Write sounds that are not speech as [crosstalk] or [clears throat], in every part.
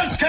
Let's!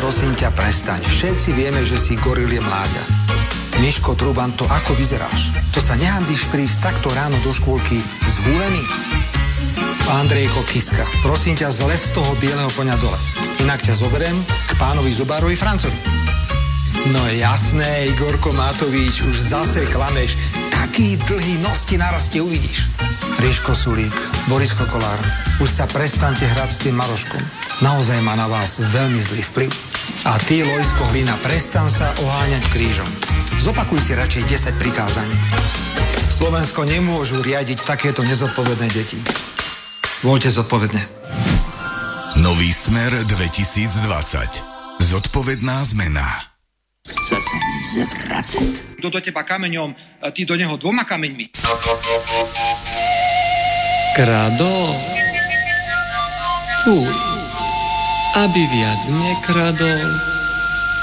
Prosím ťa, prestaň. Všetci vieme, že si goril je mláďa. Miško Truban, to ako vyzeráš? To sa nehambíš prísť takto ráno do škôlky zhulený? Andrejko Kiska, prosím ťa, zles z toho bieleho konia dole. Inak ťa zoberiem k pánovi Zubárovi Francovi. No jasné, Igorko Matovič, už zase klameš. Taký dlhý nos ti narastie uvidíš. Ríško Sulík, Boris Kolár, už sa prestante hrať s tým Maroškom. Naozaj má na vás veľmi zlý vplyv. A ty, Lojsko Hlina, prestan sa oháňať krížom. Zopakuj si radšej 10 prikázaní. Slovensko nemôžu riadiť takéto nezodpovedné deti. Voľte zodpovedne. Nový smer 2020. Zodpovedná zmena. Chce sa mi zvracať. Kto do teba kameňom, ty do neho dvoma kameňmi. Krado. Fuj aby viac nekradol,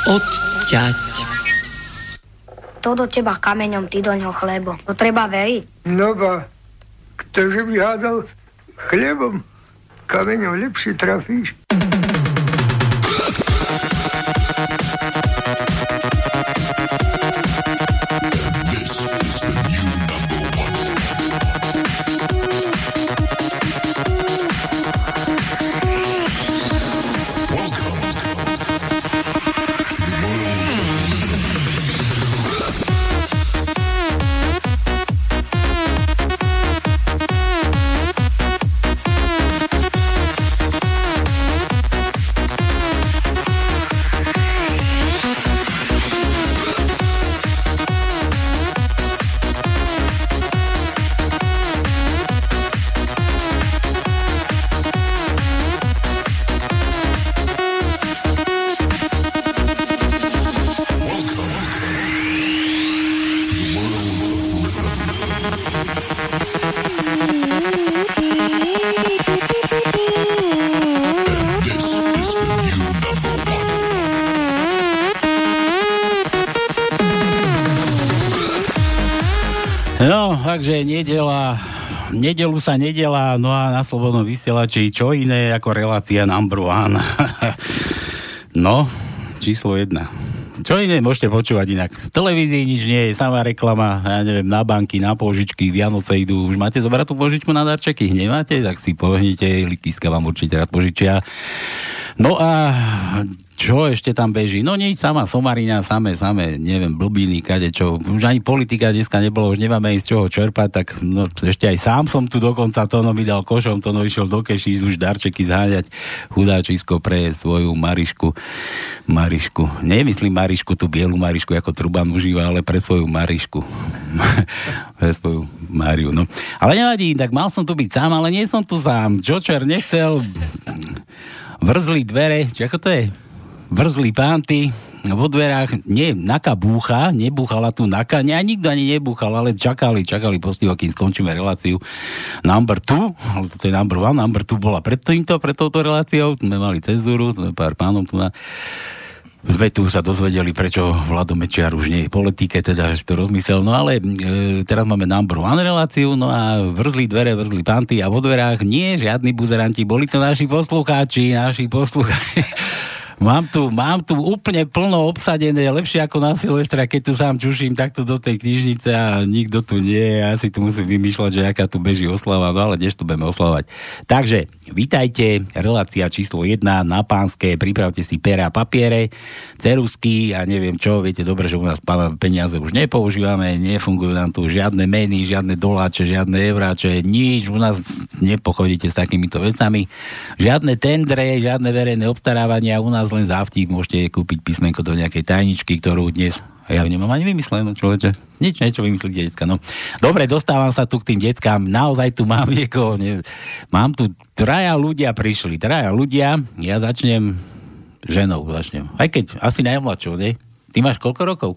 odťať. To do teba kameňom, ty do ňoho chlebo. To treba veriť. No ba, ktože by hádal chlebom, kameňom lepšie trafíš. Nedelu sa nedela, no a na slobodnom vysielači čo iné ako relácia number one. [laughs] no, číslo jedna. Čo iné môžete počúvať inak? V televízii nič nie je, samá reklama, ja neviem, na banky, na požičky, Vianoce idú. Už máte zobrať tú požičku na darčeky? Nemáte? Tak si pohnite, Likiska vám určite rád požičia. No a čo ešte tam beží? No nič, sama somarina, samé, samé, neviem, blbiny, kade čo. Už ani politika dneska nebolo, už nemáme ísť čoho čerpať, tak no, ešte aj sám som tu dokonca, Tono mi dal košom, Tono išiel do keší už darčeky zháňať, chudáčisko pre svoju Marišku. Marišku. Nemyslím Marišku, tú bielu Marišku, ako Truban užíva, ale pre svoju Marišku. [laughs] pre svoju Mariu, no. Ale nevadí, tak mal som tu byť sám, ale nie som tu sám. Čočer nechcel vrzli dvere, či ako to je? Vrzli pánty, vo dverách, nie, Naka búcha, nebúchala tu Naka, nie, nikto ani nebúchal, ale čakali, čakali postivo, kým skončíme reláciu. Number 2, ale to je number 1, number 2 bola pred týmto, pred touto reláciou, sme mali cenzúru, sme pár pánom tu na sme tu sa dozvedeli, prečo Vlado Mečiar už nie je v politike, teda že to rozmyslel. No ale e, teraz máme number one reláciu, no a vrzli dvere, vrzli panty a vo dverách nie žiadni buzeranti, boli to naši poslucháči, naši poslucháči. Mám tu, mám tu úplne plno obsadené, lepšie ako na Silvestra, keď tu sám čuším takto do tej knižnice a nikto tu nie je. Ja si tu musím vymýšľať, že aká tu beží oslava, no ale dnes tu budeme oslavať. Takže, vítajte, relácia číslo 1 na pánske, pripravte si pera a papiere, cerusky a neviem čo, viete dobre, že u nás peniaze už nepoužívame, nefungujú nám tu žiadne meny, žiadne doláče, žiadne euráče, nič, u nás nepochodíte s takýmito vecami, žiadne tendre, žiadne verejné obstarávania, u nás vás len za vtip môžete kúpiť písmenko do nejakej tajničky, ktorú dnes ja ju nemám ani vymyslenú, človeče. Nič, niečo vymyslíte, decka. No. Dobre, dostávam sa tu k tým deckám. Naozaj tu mám [laughs] niekoho. Ne... Mám tu traja ľudia prišli. Traja ľudia. Ja začnem ženou. Začnem. Aj keď asi najmladšou, ne? Ty máš koľko rokov?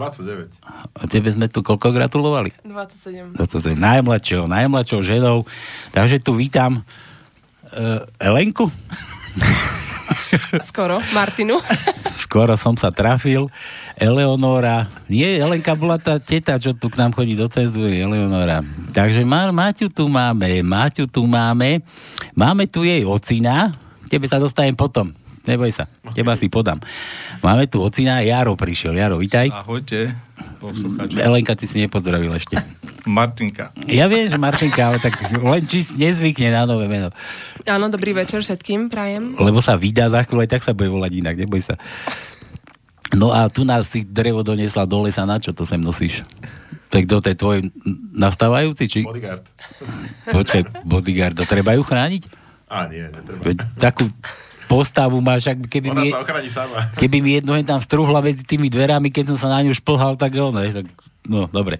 29. A tebe sme tu koľko gratulovali? 27. 27. Najmladšou, najmladšou ženou. Takže tu vítam uh, Elenku. [laughs] [laughs] Skoro, Martinu. [laughs] Skoro som sa trafil. Eleonora, nie, Elenka bola tá teta, čo tu k nám chodí do cenzúry, Eleonora. Takže má, Maťu tu máme, Maťu tu máme. Máme tu jej ocina, tebe sa dostanem potom. Neboj sa, teba si podám. Máme tu ocina, Jaro prišiel. Jaro, vitaj. Ahojte, poslucháči. Elenka, ty si nepozdravil ešte. Martinka. Ja viem, že Martinka, ale tak len či nezvykne na nové meno. Áno, dobrý večer všetkým, prajem. Lebo sa vydá za chvíľu, aj tak sa bude volať inak, neboj sa. No a tu nás si drevo donesla do lesa, na čo to sem nosíš? Tak do tej tvoj nastávajúci, či? Bodyguard. Počkaj, bodyguard, treba ju chrániť? Á, nie, netreba. Takú postavu máš, ak keby Ona mi, sa ochrani sama. keby mi jedno tam strúhla medzi tými dverami, keď som sa na ňu šplhal, tak ono, tak, no, dobre.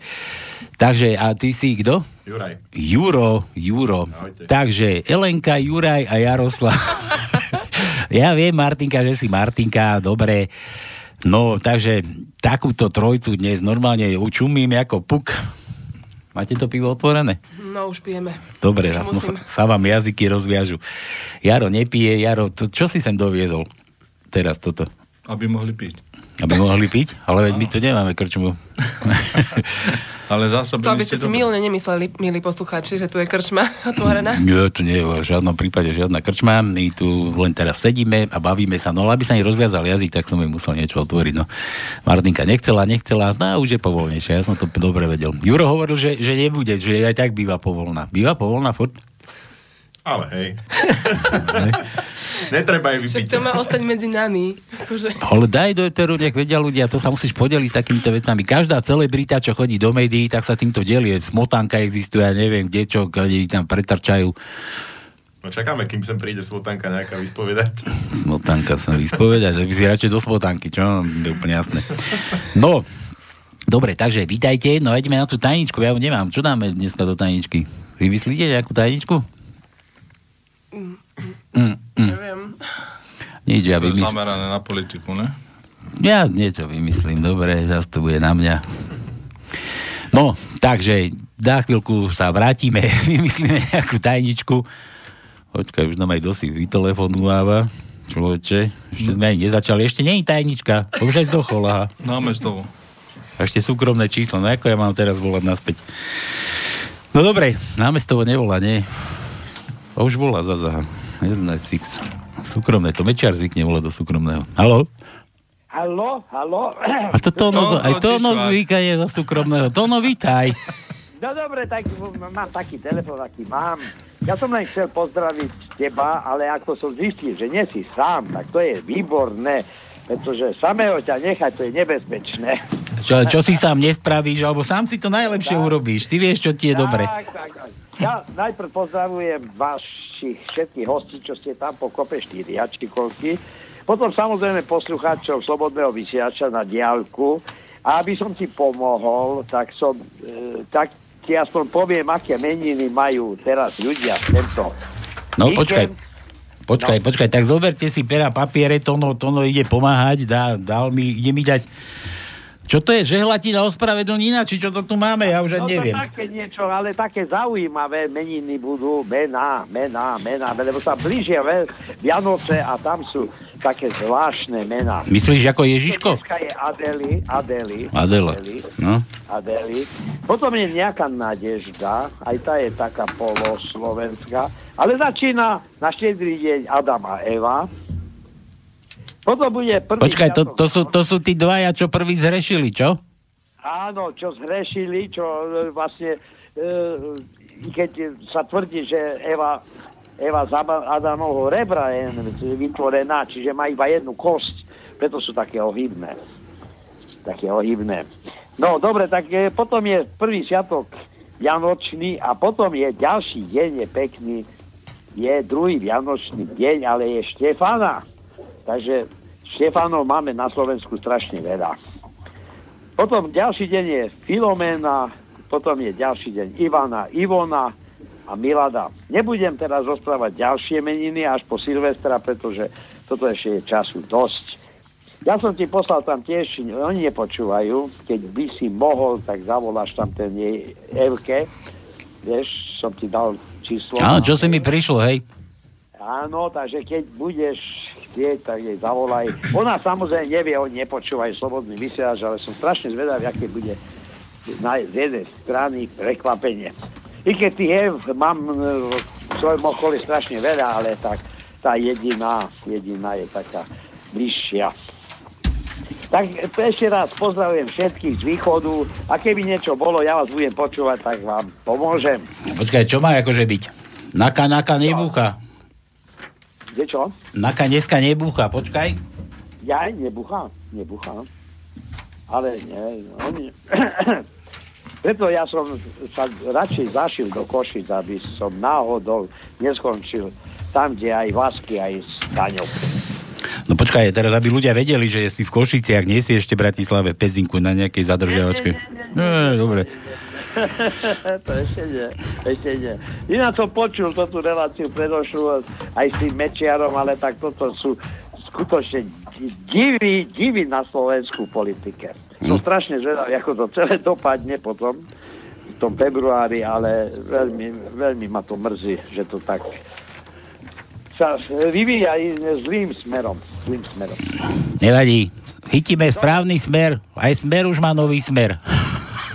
Takže, a ty si kto? Juraj. Juro, Juro. Ahojte. Takže, Elenka, Juraj a Jaroslav. [laughs] ja viem, Martinka, že si Martinka, dobre. No, takže takúto trojcu dnes normálne učumím ako puk. Máte to pivo otvorené? No, už pijeme. Dobre, Už sa, sa vám jazyky rozviažu. Jaro nepije, Jaro, to, čo si sem doviezol? Teraz toto. Aby mohli piť. Aby mohli piť? Ale veď my tu nemáme krčmu. [laughs] Ale To, aby ste si milne nemysleli, milí poslucháči, že tu je krčma [laughs] otvorená. Nie, tu nie je v žiadnom prípade žiadna krčma. My tu len teraz sedíme a bavíme sa. No ale aby sa jej rozviazal jazyk, tak som jej musel niečo otvoriť. No. Martinka nechcela, nechcela, no už je povolnejšia. Ja som to dobre vedel. Juro hovoril, že, že nebude, že aj tak býva povolná. Býva povolná furt? Ale hej. Netreba Však vypiť. to má ostať medzi nami. Akože. Ale daj do eteru, nech vedia ľudia, to sa musíš podeliť s takýmito vecami. Každá celebrita, čo chodí do médií, tak sa týmto delie. Smotanka existuje, ja neviem, kde čo, kde ich tam pretrčajú. No čakáme, kým sem príde svotanka nejaká vyspovedať. Smotanka sa vyspovedať, tak by si radšej do smotanky, čo? Je úplne jasné. No, dobre, takže vítajte, no ideme na tú tajničku, ja ju nemám. Čo dáme dneska do tajničky? Vymyslíte nejakú tajničku? Mm, mm. Neviem. Nič, ja To je zamerané na politiku, ne? Ja niečo vymyslím, dobre, zase to bude na mňa. No, takže za chvíľku sa vrátime, [laughs] vymyslíme nejakú tajničku. Počkaj, už nám aj dosi vytelefonováva. Človeče, ešte sme ani nezačali, ešte nie je tajnička, už aj zdochol, aha. Námestovo. A ešte súkromné číslo, no ako ja mám teraz volať naspäť? No dobre, námestovo nevolá, nie? A už volá zaza. 11 fix. Súkromné, to Mečiar zvykne volať do súkromného. Haló? Halo, halo. A to Tono, To- aj to čičvák. zvyka je do súkromného. Tono, vítaj. [laughs] No dobre, tak mám taký telefon, aký mám. Ja som len chcel pozdraviť teba, ale ako som zistil, že nie si sám, tak to je výborné, pretože samého ťa nechať, to je nebezpečné. Čo, čo si sám nespravíš, alebo sám si to najlepšie Tak. urobíš. Ty vieš, čo ti je dobre. Tak, tak, tak. Ja najprv pozdravujem vašich všetkých hostí, čo ste tam po kope 4 Jačikovky. Potom samozrejme poslucháčov Slobodného vysiača na diálku. A aby som ti pomohol, tak som, e, tak ti aspoň poviem, aké meniny majú teraz ľudia v tento No víkend. počkaj. Počkaj, počkaj, tak zoberte si pera, papiere, Tono, Tono ide pomáhať, dá, dal mi, ide mi dať... Čo to je, žehlatina ospravedlnina, či čo to tu máme, ja už No neviem. také niečo, ale také zaujímavé meniny budú, mená, mená, mená, lebo sa blížia Vianoce a tam sú také zvláštne mená. Myslíš ako Ježiško? Dneska je Adeli, Adeli, Adela. Adeli, No. Adeli. Potom je nejaká Nadežda, aj tá je taká poloslovenská, ale začína na štedrý deň Adam a Eva. Potom bude prvý Počkaj, to, to, sú, to sú tí dvaja, čo prvý zhrešili, čo? Áno, čo zhrešili, čo e, vlastne, e, keď sa tvrdí, že Eva, Eva z Adamovho rebra je vytvorená, čiže má iba jednu kosť, preto sú také ohybné. Také ohybné. No, dobre, tak e, potom je prvý sviatok Vianočný a potom je ďalší deň, je pekný, je druhý Vianočný deň, ale je Štefana. Takže Štefanov máme na Slovensku strašne veľa. Potom ďalší deň je Filomena, potom je ďalší deň Ivana, Ivona a Milada. Nebudem teraz rozprávať ďalšie meniny až po Silvestra, pretože toto ešte je času dosť. Ja som ti poslal tam tiež, oni nepočúvajú, keď by si mohol, tak zavoláš tam ten jej Evke, vieš, som ti dal číslo. Áno, čo si mi prišlo, hej? Áno, takže keď budeš chcieť, tak jej zavolaj. Ona samozrejme nevie, oni nepočúvajú slobodný vysielač, ale som strašne zvedavý, aké bude na, z jednej strany prekvapenie. I keď tých mám v svojom okolí strašne veľa, ale tak tá jediná, jediná je taká bližšia. Tak ešte raz pozdravujem všetkých z východu a keby niečo bolo, ja vás budem počúvať, tak vám pomôžem. Počkaj, čo má akože byť? Naka, naka nebúcha. Kde čo? Naka dneska nebúcha, počkaj. Ja nebuchám, nebuchám. Ale nie, oni... [clears throat] Preto ja som sa radšej zašiel do Košic, aby som náhodou neskončil tam, kde aj Vasky, aj s Daňou. No počkaj, teraz aby ľudia vedeli, že si v Košiciach, nie si ešte v Bratislave Pezinku na nejakej zadržiavačke. Nie, dobre. [laughs] to ešte nie, ešte nie. Ináč som počul tú reláciu predošlú aj s tým Mečiarom, ale tak toto sú skutočne divy, divy na slovenskú politike. Som strašne zvedavý, ako to celé dopadne potom v tom februári, ale veľmi, veľmi ma to mrzí, že to tak sa vyvíja zlým smerom. Zlým smerom. Nevadí. Chytíme správny smer. Aj smer už má nový smer.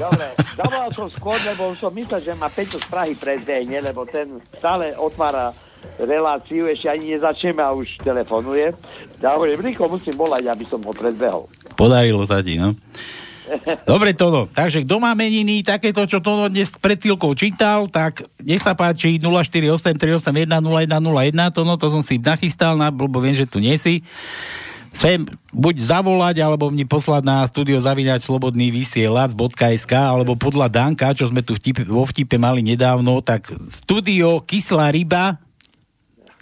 Dobre, zavolal som skôr, lebo som myslel, že ma Peťo z Prahy predbehne, lebo ten stále otvára reláciu, ešte ani nezačneme a už telefonuje. Ja hovorím, rýchlo musím volať, aby som ho predbehol. Podarilo sa ti, no. Dobre, Tono. Takže kto má meniny, takéto, čo Tono dnes pred chvíľkou čítal, tak nech sa páči 0483810101, Tono, to som si nachystal, na, lebo viem, že tu nie si. Sem buď zavolať, alebo mi poslať na studio zavinať slobodný vysielač.sk, alebo podľa Danka, čo sme tu vtip, vo vtipe mali nedávno, tak studio Kyslá ryba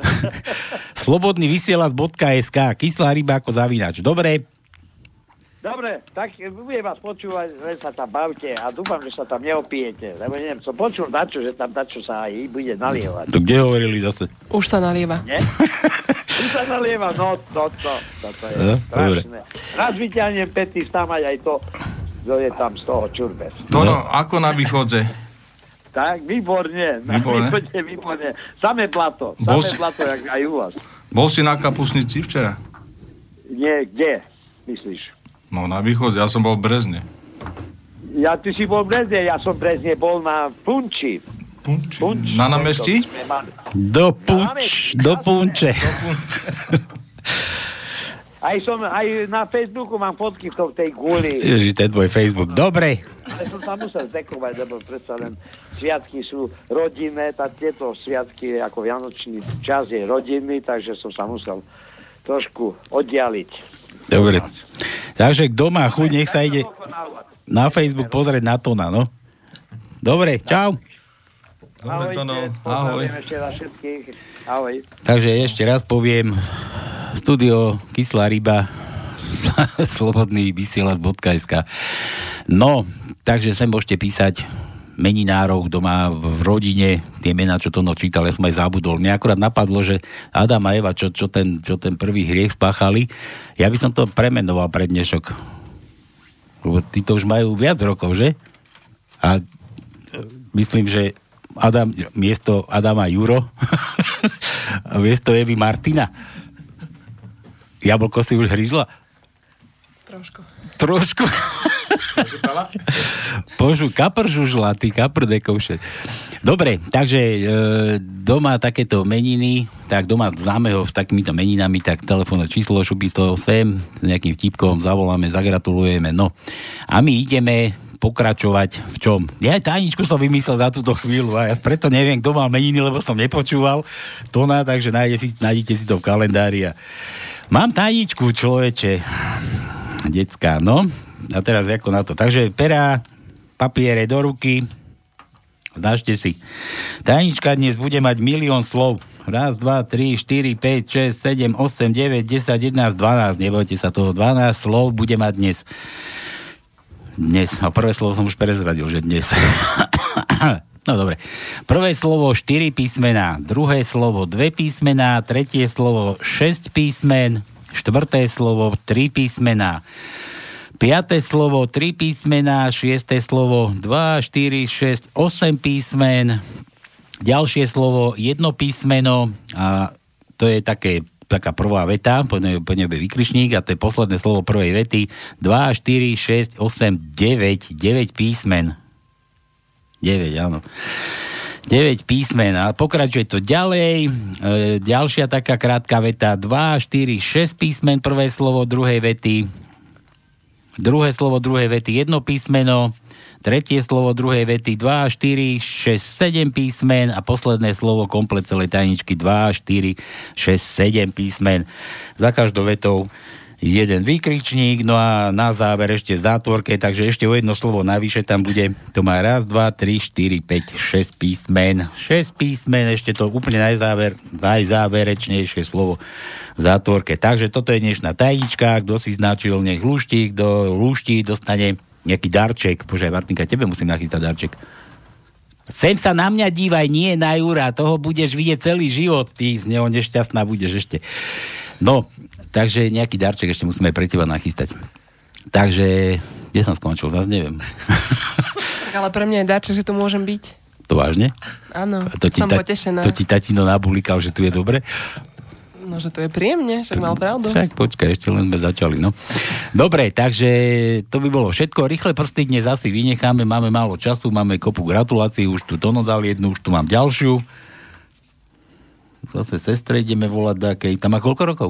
[laughs] slobodný vysielač.sk Kyslá ryba ako zavinač. Dobre, Dobre, tak budem vás počúvať, len sa tam bavte a dúfam, že sa tam neopijete, lebo neviem, som počul dačo, že tam dačo sa aj bude nalievať. to kde hovorili zase? Už sa nalieva. Nie? Tu sa nalieva, no to, to, to, to je No, dobre. Raz vyťahnem pety, stamať aj to, to je tam z toho čurbes. Tono, ako na východze? Tak, výborne. Na Výborne. výborne. Samé blato. Bol Samé si- blato, jak aj u vás. Bol si na kapusnici včera? Nie, kde, myslíš? No na východze, ja som bol v Brezne. Ja, ty si bol v Brezne, ja som v Brezne bol na Punči. Punči. Punč. Na námestí? Do punč, do punče. Aj, som, aj na Facebooku mám fotky v tej guli. Ježi, ten tvoj Facebook. Dobre. Ale som sa musel zdekovať, lebo predsa len sviatky sú rodinné, tak tieto sviatky ako Vianočný čas je rodinný, takže som sa musel trošku oddialiť. Dobre. Takže kto má chuť, nech sa ide na Facebook pozrieť na to, no. Dobre, čau. Dobre, to no. Ahoj. Pozdravujem ešte na všetkých. Ahoj. Takže ešte raz poviem, studio Kyslá ryba [laughs] slobodný vysielač.sk No, takže sem môžete písať meninárov, kto má v rodine tie mená, čo to no čítal, ja som aj zabudol. Mne akurát napadlo, že Adam a Eva, čo, čo, ten, čo ten prvý hriech spáchali, ja by som to premenoval pre dnešok. Lebo tí to už majú viac rokov, že? A e, myslím, že Adam, miesto Adama Juro [laughs] a miesto Evy Martina. Jablko si už hryzla? Trošku. Trošku. [laughs] Božu, kapr žužla, ty kapr dekovše. Dobre, takže e, doma takéto meniny, tak doma známeho s takýmito meninami, tak telefónne číslo šupí sem, s nejakým vtipkom zavoláme, zagratulujeme, no. A my ideme pokračovať v čom? Ja aj tajničku som vymyslel za túto chvíľu a ja preto neviem, kto mal meniny, lebo som nepočúval to na, takže nájdete si, nájdete si to v kalendári. A... Mám tajničku, človeče. Decka, no. A teraz ako na to. Takže pera, papiere do ruky. Značte si. Tajnička dnes bude mať milión slov. Raz, dva, tri, štyri, 5, 6, 7, 8, 9, 10, 11, 12. Nebojte sa toho. 12 slov bude mať dnes. Dnes. A prvé slovo som už prezradil, že dnes. [coughs] No dobre. Prvé slovo 4 písmená, druhé slovo 2 písmená, tretie slovo 6 písmen, štvrté slovo 3 písmená, piaté slovo 3 písmená, šiesté slovo 2, 4, 6, 8 písmen, ďalšie slovo jedno písmeno. A to je také taká prvá veta, po nej, po a to je posledné slovo prvej vety. 2, 4, 6, 8, 9, 9 písmen. 9, áno. 9 písmen a pokračuje to ďalej. E, ďalšia taká krátka veta. 2, 4, 6 písmen, prvé slovo druhej vety. Druhé slovo druhej vety, jedno písmeno. Tretie slovo druhej vety 2, 4, 6, 7 písmen a posledné slovo komplet celej tajničky 2, 4, 6, 7 písmen. Za každou vetou jeden výkričník, no a na záver ešte zátvorke, takže ešte o jedno slovo navyše tam bude, to má raz, dva, tri, štyri, 5, 6 písmen. 6 písmen, ešte to úplne najzáver, najzáverečnejšie slovo v zátvorke. Takže toto je dnešná tajnička, kto si značil, nech lúšti, kto lúšti, dostane nejaký darček. Bože, Martinka, tebe musím nachystať darček. Sem sa na mňa dívaj, nie na Jura, toho budeš vidieť celý život, ty z neho nešťastná budeš ešte. No, takže nejaký darček ešte musíme pre teba nachystať. Takže, kde som skončil, zase neviem. [laughs] Čak, ale pre mňa je darček, že tu môžem byť. To vážne? Áno, to ti som ta, potešená. To ti tatino nabulikal, že tu je dobre? No, že to je príjemne, však mal pravdu. Však počkaj, ešte len sme začali, no. Dobre, takže to by bolo všetko. Rýchle prsty dnes asi vynecháme, máme málo času, máme kopu gratulácií, už tu Tono dal jednu, už tu mám ďalšiu. Zase sestre ideme volať dákej. Tam má koľko rokov?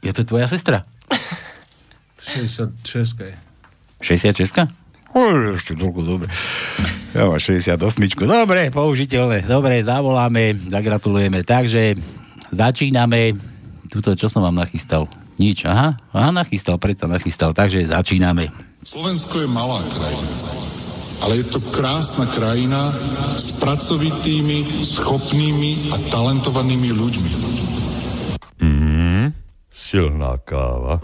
Je to tvoja sestra? 66 je. 66? O, ešte toľko, dobre. Ja mám 68. Dobre, použiteľné. Dobre, zavoláme, zagratulujeme. Takže začíname. Tuto, čo som vám nachystal? Nič, aha. Aha, nachystal, predsa nachystal. Takže začíname. Slovensko je malá krajina, ale je to krásna krajina s pracovitými, schopnými a talentovanými ľuďmi. Mm, silná káva.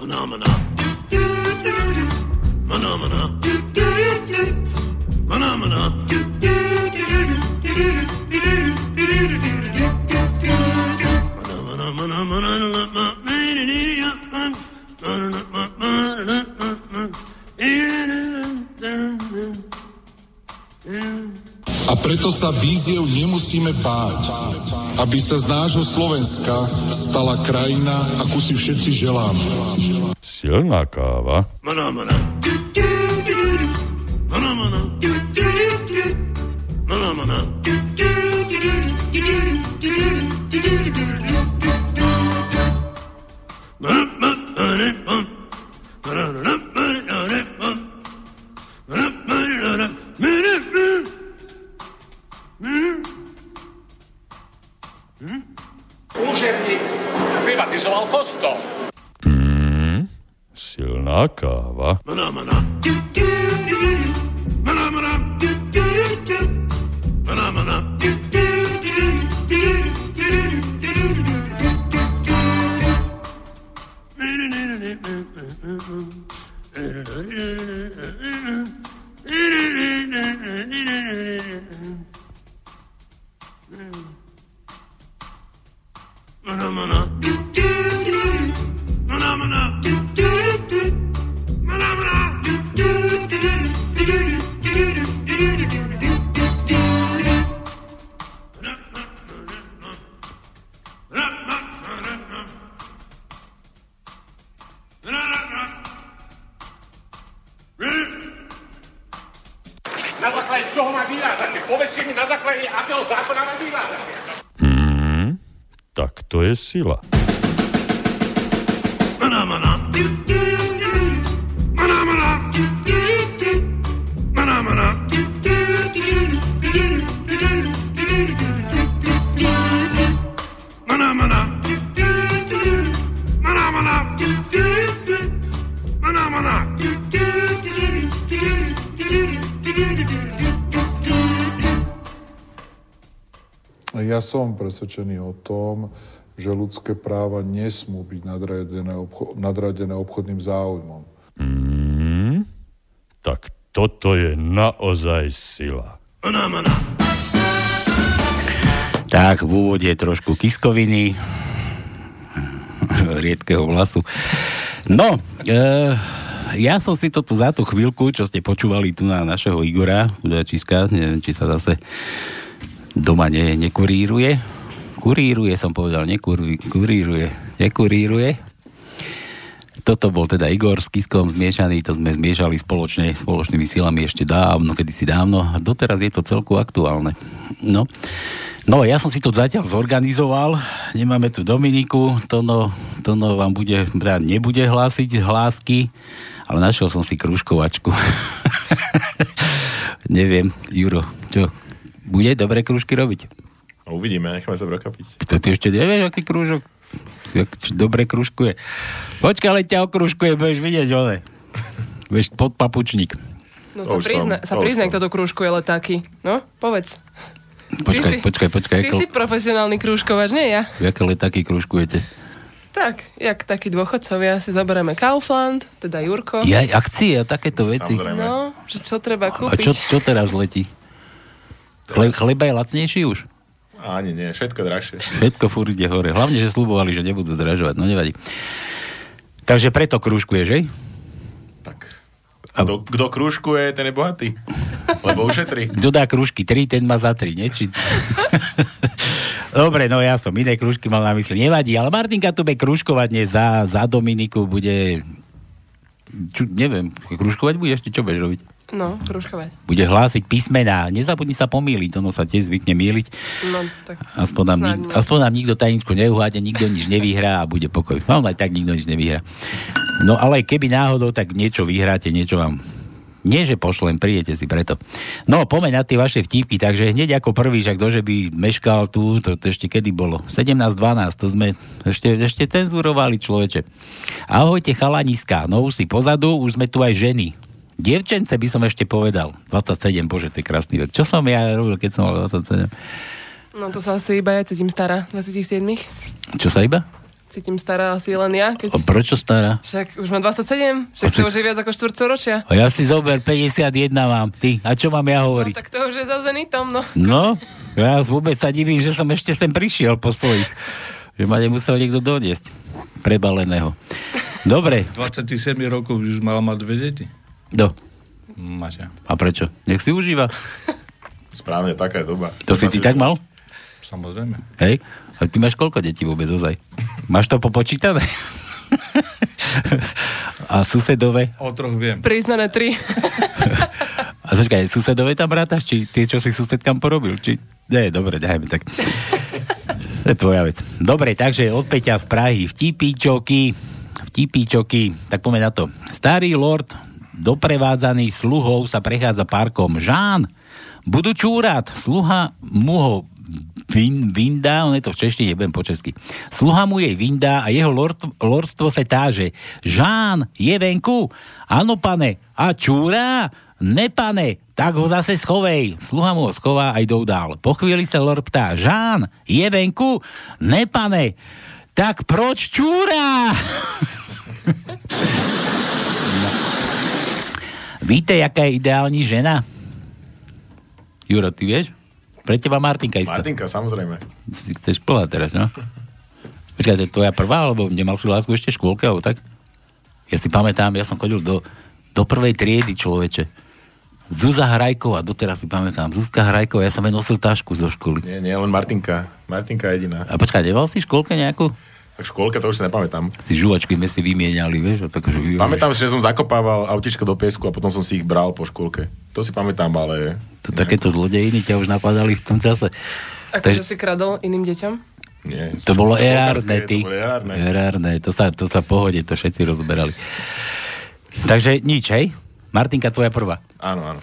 A preto sa víziev nemusíme báť, aby sa z nášho Slovenska stala krajina, akú si všetci želáme. Silná káva. Mana, košerní privatizoval kostol. Mm, silná káva. Mna, mna. Mna, mna. Mna, mna. Mm-hmm. Na tak to je sila. Ja som presvedčený o tom, že ľudské práva nesmú byť nadradené, obcho- nadradené obchodným záujmom. Mm, tak toto je naozaj sila. Tak, v úvode trošku kiskoviny, [laughs] riedkeho vlasu. No, e, ja som si to tu za tú chvíľku, čo ste počúvali tu na našeho Igora Kudačiska, neviem, či sa zase doma ne, nekuríruje. Kuríruje, som povedal, nekuríruje, nekuríruje. Toto bol teda Igor s Kiskom zmiešaný, to sme zmiešali spoločne, spoločnými silami ešte dávno, kedysi dávno. A doteraz je to celku aktuálne. No. No, ja som si to zatiaľ zorganizoval. Nemáme tu Dominiku, Tono, Tono vám bude, nebude hlásiť hlásky, ale našiel som si kružkovačku. [laughs] Neviem, Juro, čo? Bude dobre kružky robiť? Uvidíme, necháme sa prokapiť. To ty ešte nevieš, aký krúžok? Jak dobre kružkuje. Počkaj, ale ťa okružkuje, budeš vidieť, ole. Budeš pod papučník. No sa, prizna, sa priznaj, kto to krúžkuje letáky. No, povedz. Počkaj, si, počkaj, počkaj. Ty si profesionálny krúžkovač, nie ja. Jaké letáky krúžkujete? Tak, jak takí dôchodcovia si zoberieme Kaufland, teda Jurko. Ja, akcie a takéto veci. No, že čo treba A kúpiť. čo, čo teraz letí? Chle, chleba je lacnejší už? Ani nie, všetko drahšie. Všetko furt ide hore. Hlavne, že slubovali, že nebudú zdražovať. No nevadí. Takže preto krúžkuje, že? Kto, kto krúžkuje, ten je bohatý. Lebo ušetrí. [laughs] Kto dá krúžky 3, ten má za 3, nie? Či... [laughs] Dobre, no ja som iné krúžky mal na mysli. Nevadí, ale Martinka tu bude krúžkovať nie za, za Dominiku, bude... Čo, neviem, krúžkovať bude ešte, čo budeš robiť? No, krúžkovať. Bude hlásiť písmená. Nezabudni sa pomýliť, ono sa tiež zvykne míliť. No, tak Aspoň nám, nik, nie. aspoň nám nikto tajničku neuháde, nikto nič nevyhrá a bude pokoj. No aj tak nikto nič nevyhrá. No ale keby náhodou, tak niečo vyhráte, niečo vám... Nie, že pošlem, prídete si preto. No, pomeň na tie vaše vtípky, takže hneď ako prvý, že kto, že by meškal tu, to, to ešte kedy bolo? 17.12, to sme ešte, ešte cenzurovali človeče. Ahojte chalaniska, no už si pozadu, už sme tu aj ženy. Dievčence by som ešte povedal. 27, bože, to je krásny vek. Čo som ja robil, keď som mal 27? No to sa asi iba ja cítim stará, 27. Čo sa iba? Cítim stará asi len ja, A keď... prečo stará? Však už mám 27, však to už je viac ako štvrcoročia. A ja si zober, 51 mám, ty. A čo mám ja No hovoriť? tak to už je za zenitom, no. No, ja vôbec sa divím, že som ešte sem prišiel po svojich. Že ma nemusel niekto doniesť. Prebaleného. Dobre. 27 rokov už mala mať dve deti. Do. Maťa. A prečo? Nech si užíva. [laughs] Správne, taká je doba. To si ty tak mal? Samozrejme. Hej? A ty máš koľko detí vôbec ozaj? Máš to popočítané? [laughs] A susedové? O troch viem. Priznané tri. [laughs] A počkaj, susedové tam rátaš? Či tie, čo si susedkám porobil? Či... Nie, dobre, dajme tak. To je tvoja vec. Dobre, takže od Peťa z Prahy. Vtipíčoky, vtipíčoky, tak poďme na to. Starý lord doprevádzaný sluhou sa prechádza parkom. Žán, budú čúrať. Sluha mu ho Vin, Vinda, on je to v češtine, nebudem po česky. Sluha mu jej Vinda a jeho lord, lordstvo sa táže. Žán, je venku? Áno, pane. A čúra? Ne, pane. Tak ho zase schovej. Sluha mu ho schová a idú dál. Po chvíli sa lord ptá. Žán, je venku? Ne, pane. Tak proč čúra? [laughs] Víte, jaká je ideální žena? Juro, ty vieš? Pre teba Martinka isto. Martinka, samozrejme. Si chceš plať teraz, no? Počkaj, to je tvoja prvá, alebo nemal si lásku ešte v škôlke, alebo tak? Ja si pamätám, ja som chodil do, do prvej triedy, človeče. Zuzá Hrajková, doteraz si pamätám. Zuzka Hrajková, ja som jej nosil tašku zo školy. Nie, nie, len Martinka. Martinka jediná. A počkaj, nemal si v škôlke nejakú? Tak v škôlke to už si nepamätám. Si žuvačky sme si vymieniali, vieš? Tak, že Pamätám si, že som zakopával autičko do piesku a potom som si ich bral po škôlke. To si pamätám, ale... To takéto zlodejiny ťa už napadali v tom čase. Akože si kradol iným deťom? Nie. To bolo erárne, To ty. bolo erárne. Erárne, to sa, to sa pohode, to všetci rozberali. Takže nič, hej? Martinka, tvoja prvá. Áno, áno.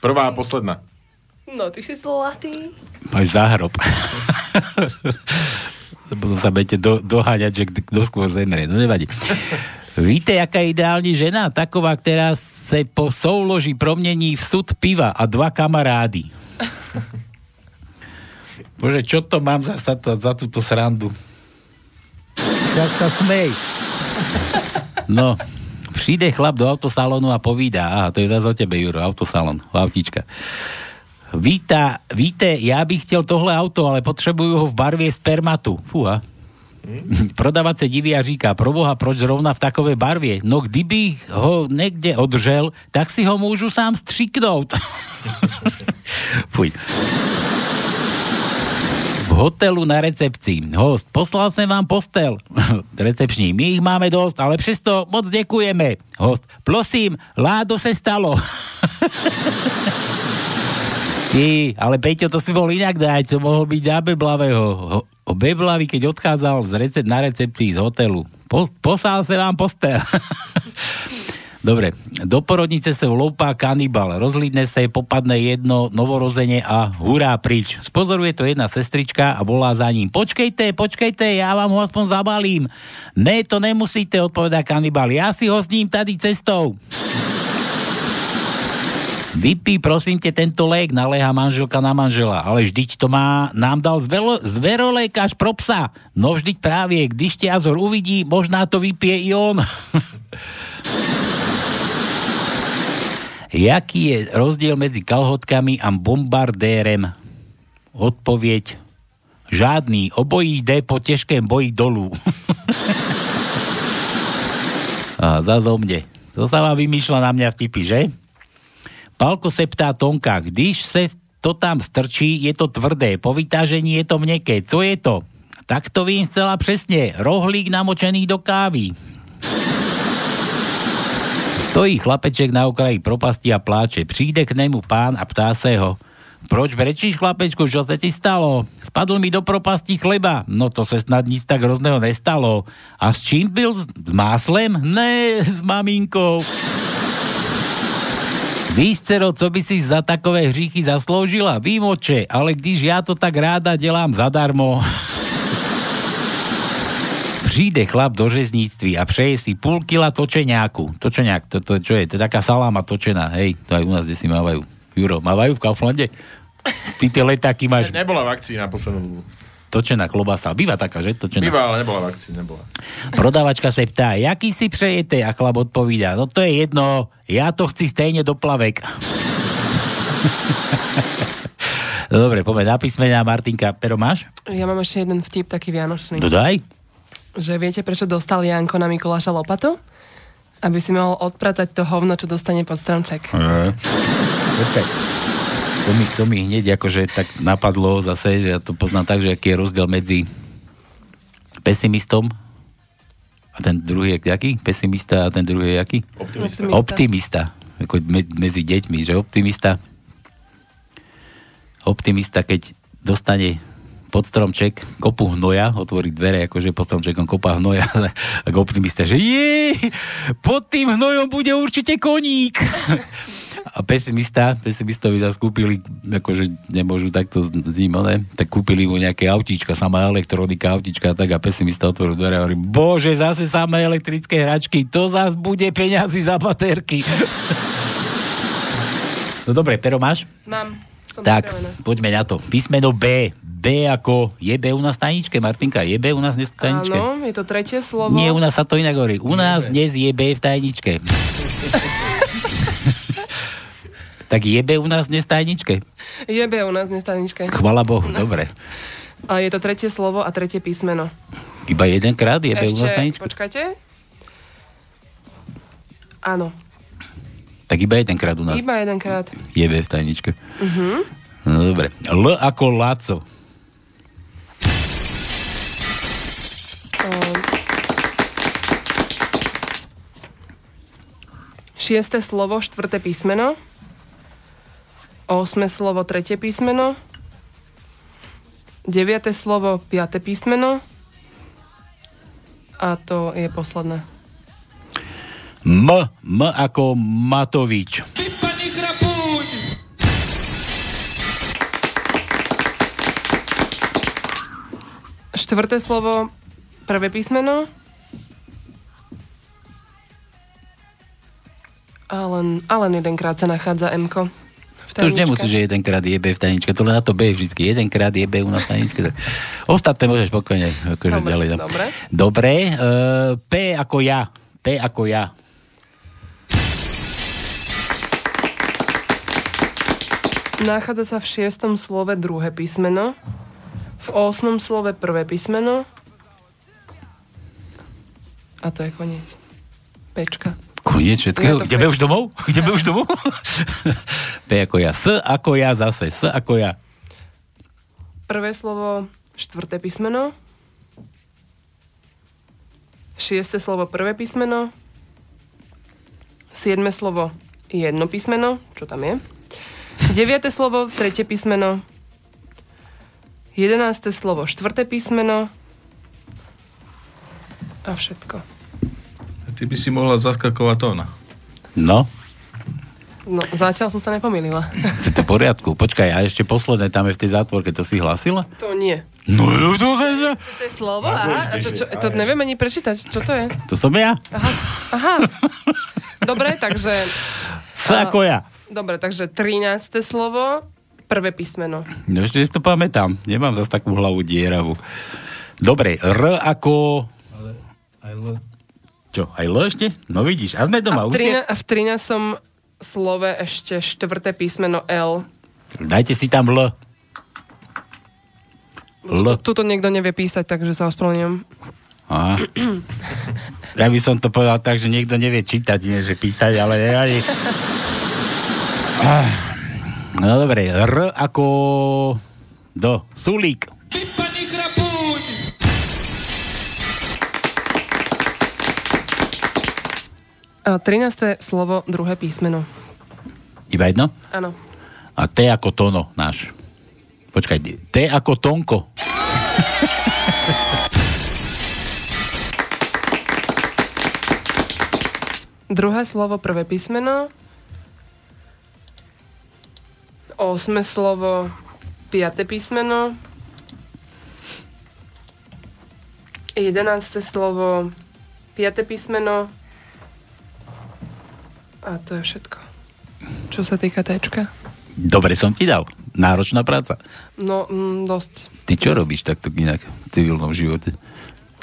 Prvá a posledná. No, ty si zlatý. Máš záhrob. [laughs] Budú sa budete do, doháňať, že kto skôr zemrie. No nevadí. Víte, jaká je ideální žena? Taková, která se po souloži promění v sud piva a dva kamarády. [laughs] Bože, čo to mám za, za, za túto srandu? Tak sa smej. No, přijde chlap do autosalonu a povídá, aha, to je zase o tebe, Juro, autosalon, autička. Víta, víte, já bych chtěl tohle auto, ale potřebuju ho v barvě spermatu. Fúha. Prodavač se diví a říká, proboha, proč zrovna v takové barvě? No kdybych ho někde održel, tak si ho můžu sám stříknout. [laughs] Fuj. V hotelu na recepci. Host, poslal jsem vám postel. [laughs] Recepční, my ich máme dost, ale přesto moc děkujeme. Host, prosím, ládo se stalo. [laughs] Ty, ale Peťo, to si mohol inak dať, to mohol byť na Beblavého. Ho- O Beblavi, keď odchádzal z recept, na recepcii z hotelu. Pos, poslal sa vám postel. [laughs] Dobre, do porodnice sa vloupá kanibal, rozlídne sa, popadne jedno novorozenie a hurá prič. Spozoruje to jedna sestrička a volá za ním. Počkejte, počkejte, ja vám ho aspoň zabalím. Ne, to nemusíte, odpovedá kanibal. Ja si ho s ním tady cestou. Vypí, prosím te, tento lék, naléha manželka na manžela. Ale vždyť to má, nám dal zvelo, zverolékař pro psa. No vždyť právě, když tě Azor uvidí, možná to vypije i on. [laughs] Jaký je rozdiel medzi kalhotkami a bombardérem? Odpověď. Žádný. Obojí jde po těžkém boji dolů. [laughs] a o mne. To sa vám vymýšľa na mňa vtipy, že? Palko se ptá Tonka, když se to tam strčí, je to tvrdé, po vytážení je to měkké. Co je to? Tak to vím zcela přesně. Rohlík namočený do kávy. Stojí chlapeček na okraji propasti a pláče. Přijde k nemu pán a ptá se ho. Proč brečíš, chlapečku, čo se ti stalo? Spadl mi do propasti chleba. No to se snad nic tak hrozného nestalo. A s čím byl? S máslem? Ne, s maminkou. Víš, co by si za takové hříchy zasloužila? Vím, oče, ale když já to tak ráda dělám zadarmo. Přijde chlap do řezníctví a přeje si půl kila točeňáku. Točeňák, to, to, čo je? To je taká saláma točená, hej, to aj u nás, kde si mávajú. Juro, mávajú v Kauflande? Ty tie letáky máš Nebola v akcii na poslednú. Točená klobasa. Býva taká, že? Točená. Býva, ale nebola v akcii, nebola. Prodavačka se ptá, jaký si přejete? A chlap odpovídá, no to je jedno, ja to chci stejne do plavek. no [laughs] dobre, poďme na písmena. Martinka, pero máš? Ja mám ešte jeden vtip taký vianočný. No daj. Že viete, prečo dostal Janko na Mikuláša lopatu? Aby si mohol odpratať to hovno, čo dostane pod stromček. Počkaj. To mi, to mi hneď akože tak napadlo zase, že ja to poznám tak, že aký je rozdiel medzi pesimistom a ten druhý je aký? Pesimista a ten druhý je aký? Optimista. Optimista. Ako me, medzi deťmi, že optimista optimista, keď dostane pod stromček kopu hnoja, otvorí dvere, akože pod stromčekom kopa hnoja, [laughs] ako optimista, že je, pod tým hnojom bude určite koník. A pesimista, pesimistovi zase kúpili, akože nemôžu takto s ním, ne? tak kúpili mu nejaké autíčka, samá elektronika, autíčka, tak a pesimista otvoril dvere a hovorí, bože, zase samé elektrické hračky, to zase bude peňazí za baterky. [laughs] no dobre, pero máš? Mám. Som Tak, pripravená. poďme na to. Písmeno B. B ako je B u nás v tajničke, Martinka? Je B u nás dnes v tajničke? Áno, je to tretie slovo. Nie, u nás sa to inak hovorí. U nás dnes je B v tajničke. [laughs] tak je B u nás dnes tajničke? Je B u nás v staničke. Chvala Bohu, dobre. A je to tretie slovo a tretie písmeno. Iba jedenkrát je B u nás Ešte, tajničke? počkajte. Áno, Tak iba jedenkrát u nás iba jedenkrát. je B v tajničke. Mhm. No dobre. L ako Laco. Ehm. Šiesté slovo, štvrté písmeno. Osme slovo, tretie písmeno. Deviate slovo, piaté písmeno. A to je posledné. M. M ako Matovič. Štvrté slovo, prvé písmeno. A len, a len jedenkrát sa nachádza m To už nemusí, že jedenkrát je B v tajničke, to len na to B vždycky. Jedenkrát je B u nás tajničke. Tak ostatné môžeš spokojne akože Dobre, ďalej. No. dobre. Dobre, uh, P ako ja. P ako ja. Nachádza sa v šiestom slove druhé písmeno, v osmom slove prvé písmeno a to je koniec. Pečka. Koniec všetkého. [laughs] Ideme už domov? Ideme už domov? P ako ja. S ako ja zase. S ako ja. Prvé slovo, štvrté písmeno. Šiesté slovo, prvé písmeno. Siedme slovo, jedno písmeno. Čo tam je? Deviate slovo, tretie písmeno. Jedenácté slovo, štvrté písmeno. A všetko. Ty by si mohla zaskakovať tóna. No, No, zatiaľ som sa nepomýlila. je to v poriadku. Počkaj, a ešte posledné tam je v tej zátvorke, to si hlasila? To nie. No, no, to, to, To je slovo? Aha, a čo, čo, to neviem ani prečítať. Čo to je? to som ja. Aha. Aha. Dobre, takže... S ako ja. Dobre, takže 13. slovo, prvé písmeno. No ešte si to pamätám. Nemám zase takú hlavu dieravu. Dobre, R ako... Aj L. Čo, aj L ešte? No vidíš, a sme A doma. v, už je- 13, a v 13. slove ešte štvrté písmeno L. Dajte si tam L. L. Tuto niekto nevie písať, takže sa ospravedlňujem. Aha. Ja by som to povedal tak, že niekto nevie čítať, nie že písať, ale aj... Ah. No dobre, R ako... Do. Sulík. 13. slovo, druhé písmeno. Iba jedno? Áno. A T ako Tono náš. Počkaj, T ako Tonko. Druhé slovo, prvé písmeno. Osme slovo, piaté písmeno. Jedenácté slovo, piaté písmeno. A to je všetko. Čo sa týka téčka. Dobre som ti dal. Náročná práca. No, mm, dosť. Ty čo robíš takto inak v civilnom živote?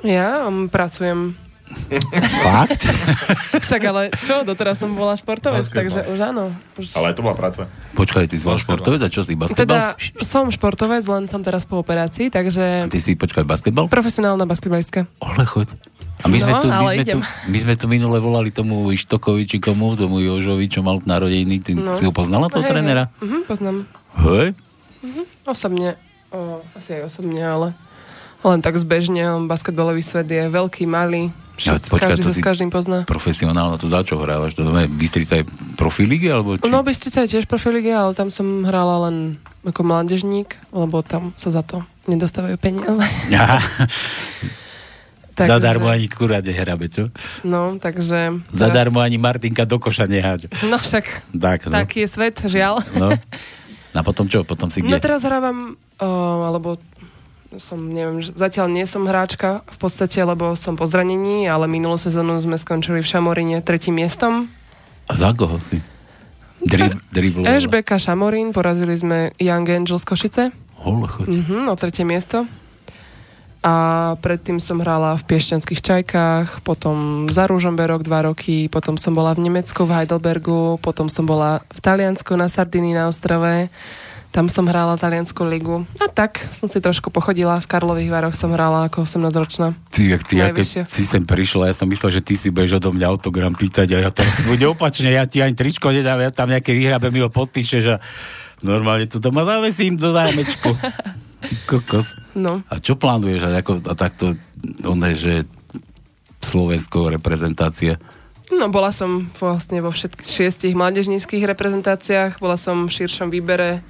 Ja um, pracujem. Fakt? [laughs] Však ale čo, doteraz som bola športovec, takže už áno. Už... Ale aj to bola práca. Počkaj, ty si bol športovec a čo si, Teda basketbal? som športovec, len som teraz po operácii, takže Ty si, počkaj, basketbal? profesionálna basketbalistka. Ole, choď. A my, No, sme tu, my, sme tu, my sme tu minule volali tomu Ištokovi, či komu, tomu Jožovi, čo mal narodeniny. Ty No. si ho poznala, toho Hej, trénera? hej. Mhm, poznám. Hej? Mhm, osobne, o, asi aj osobne, ale len tak zbežne. Basketbalový svet je veľký, malý. Ja, Všetko, každý sa s každým pozná. profesionálna, to za čo hrávaš? To je Bystrica je profilígy, alebo či? No, Bystrica je tiež profiliga, ale tam som hrala len ako mládežník, lebo tam sa za to nedostávajú peniaze. Aha. [laughs] [laughs] Takže- Zadarmo ani kurá nehrabe, čo? No, takže... Zadarmo ani Martinka do koša nehádže. No však, Tak, no. taký je svet, žiaľ. no. A potom čo? Potom si No kde? teraz hrávam, o, alebo som, neviem, zatiaľ nie som hráčka v podstate, lebo som po zranení, ale minulú sezónu sme skončili v Šamoríne tretím miestom. A za koho si? Drib, [laughs] dribl. Ešbeka Šamorín, porazili sme Young Angels Košice. Hole, choď. Mhm, o tretie miesto. A predtým som hrala v Piešťanských čajkách, potom za Ružomberok dva roky, potom som bola v Nemecku, v Heidelbergu, potom som bola v Taliansku na Sardinii na ostrove. Tam som hrála taliansku ligu. A tak som si trošku pochodila. V Karlových Varoch som hrála ako 18-ročná. Ty, jak ty, ja keď si sem prišla, ja som myslel, že ty si budeš odo mňa autogram pýtať a ja teraz [laughs] bude opačne, ja ti ani tričko nedám, ja tam nejaké výhrabe mi ho podpíšeš a normálne to doma zavesím do zámečku. [laughs] Ty kokos. No. A čo plánuješ? A, ako, a takto, oné, že slovenskou reprezentácia. No, bola som vlastne vo všetkých šiestich mládežníckých reprezentáciách, bola som v širšom výbere,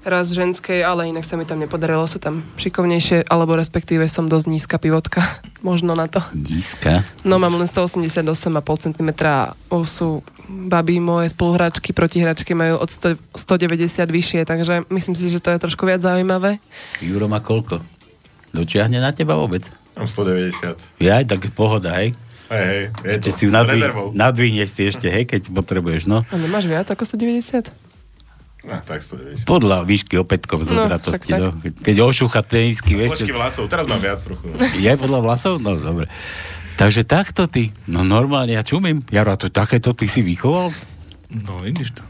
raz ženskej, ale inak sa mi tam nepodarilo, sú tam šikovnejšie, alebo respektíve som dosť nízka pivotka, [laughs] možno na to. Nízka. No, mám len 188,5 cm a sú baby moje spoluhráčky, protihráčky majú od 100, 190 vyššie, takže myslím si, že to je trošku viac zaujímavé. Juro má koľko? Dočiahne na teba vôbec? Mám 190. Jaj, tak pohoda, hej. Hej, hej, je Ešte to. si nadvi- Rezervou. nadvihneš si ešte, hej, keď potrebuješ, no. A nemáš viac ako 190? No, tak 190. Podľa výšky opätkov z No, no. Keď, keď ošúcha tenisky, vieš. Počky vlasov, teraz mám viac trochu. Je podľa vlasov? No, dobre. Takže takto ty. No normálne, ja čumím. Jaro, a to takéto ty si vychoval? No, vidíš to.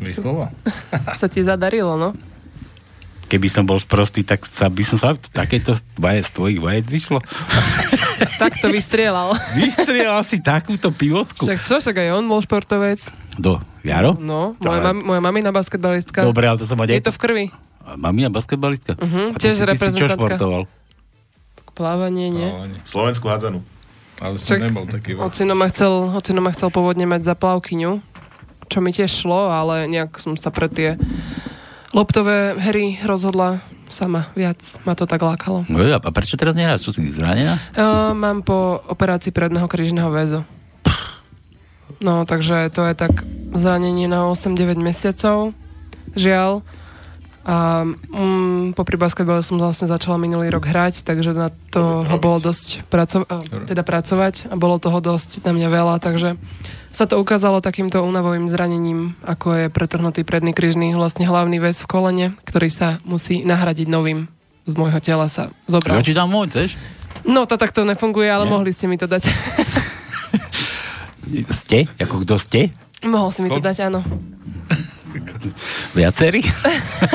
Vychoval. [laughs] Sa ti zadarilo, no? Keby som bol sprostý, tak sa, by som sa takéto vajec, z tvojich vajec vyšlo. [laughs] Tak to vystrielal. Vystriel si takúto pivotku. Však čo, však aj on bol športovec. Do, Jaro? No, moja, Ale- mam, moja mamina basketbalistka. Dobre, ale to som Je to v krvi. Mamina basketbalistka? Ty tiež ty si čo reprezentantka. športoval? Plávanie, nie? Slovenskú hádzanú. Ale som Čak- nebol taký veľký. Ocino ma chcel, ocino ma chcel pôvodne mať za plavkyňu, čo mi tiež šlo, ale nejak som sa pre tie loptové hry rozhodla sama viac. Ma to tak lákalo. No ja, a prečo teraz nehráš? Čo si zranená? Uh, mám po operácii predného krížneho väzu. No, takže to je tak zranenie na 8-9 mesiacov. Žiaľ. A mm, popri basketbale som vlastne začala minulý rok hrať, takže na to ho bolo dosť praco- a, teda pracovať a bolo toho dosť na mňa veľa, takže sa to ukázalo takýmto únavovým zranením, ako je pretrhnutý predný krížny, vlastne hlavný väz v kolene, ktorý sa musí nahradiť novým z môjho tela sa zobral. Ja ti dám môj, chceš? No, to takto nefunguje, ale mohli ste mi to dať. [laughs] Ste? Ako kto ste? Mohol si mi to dať, áno. [laughs] Viacerí?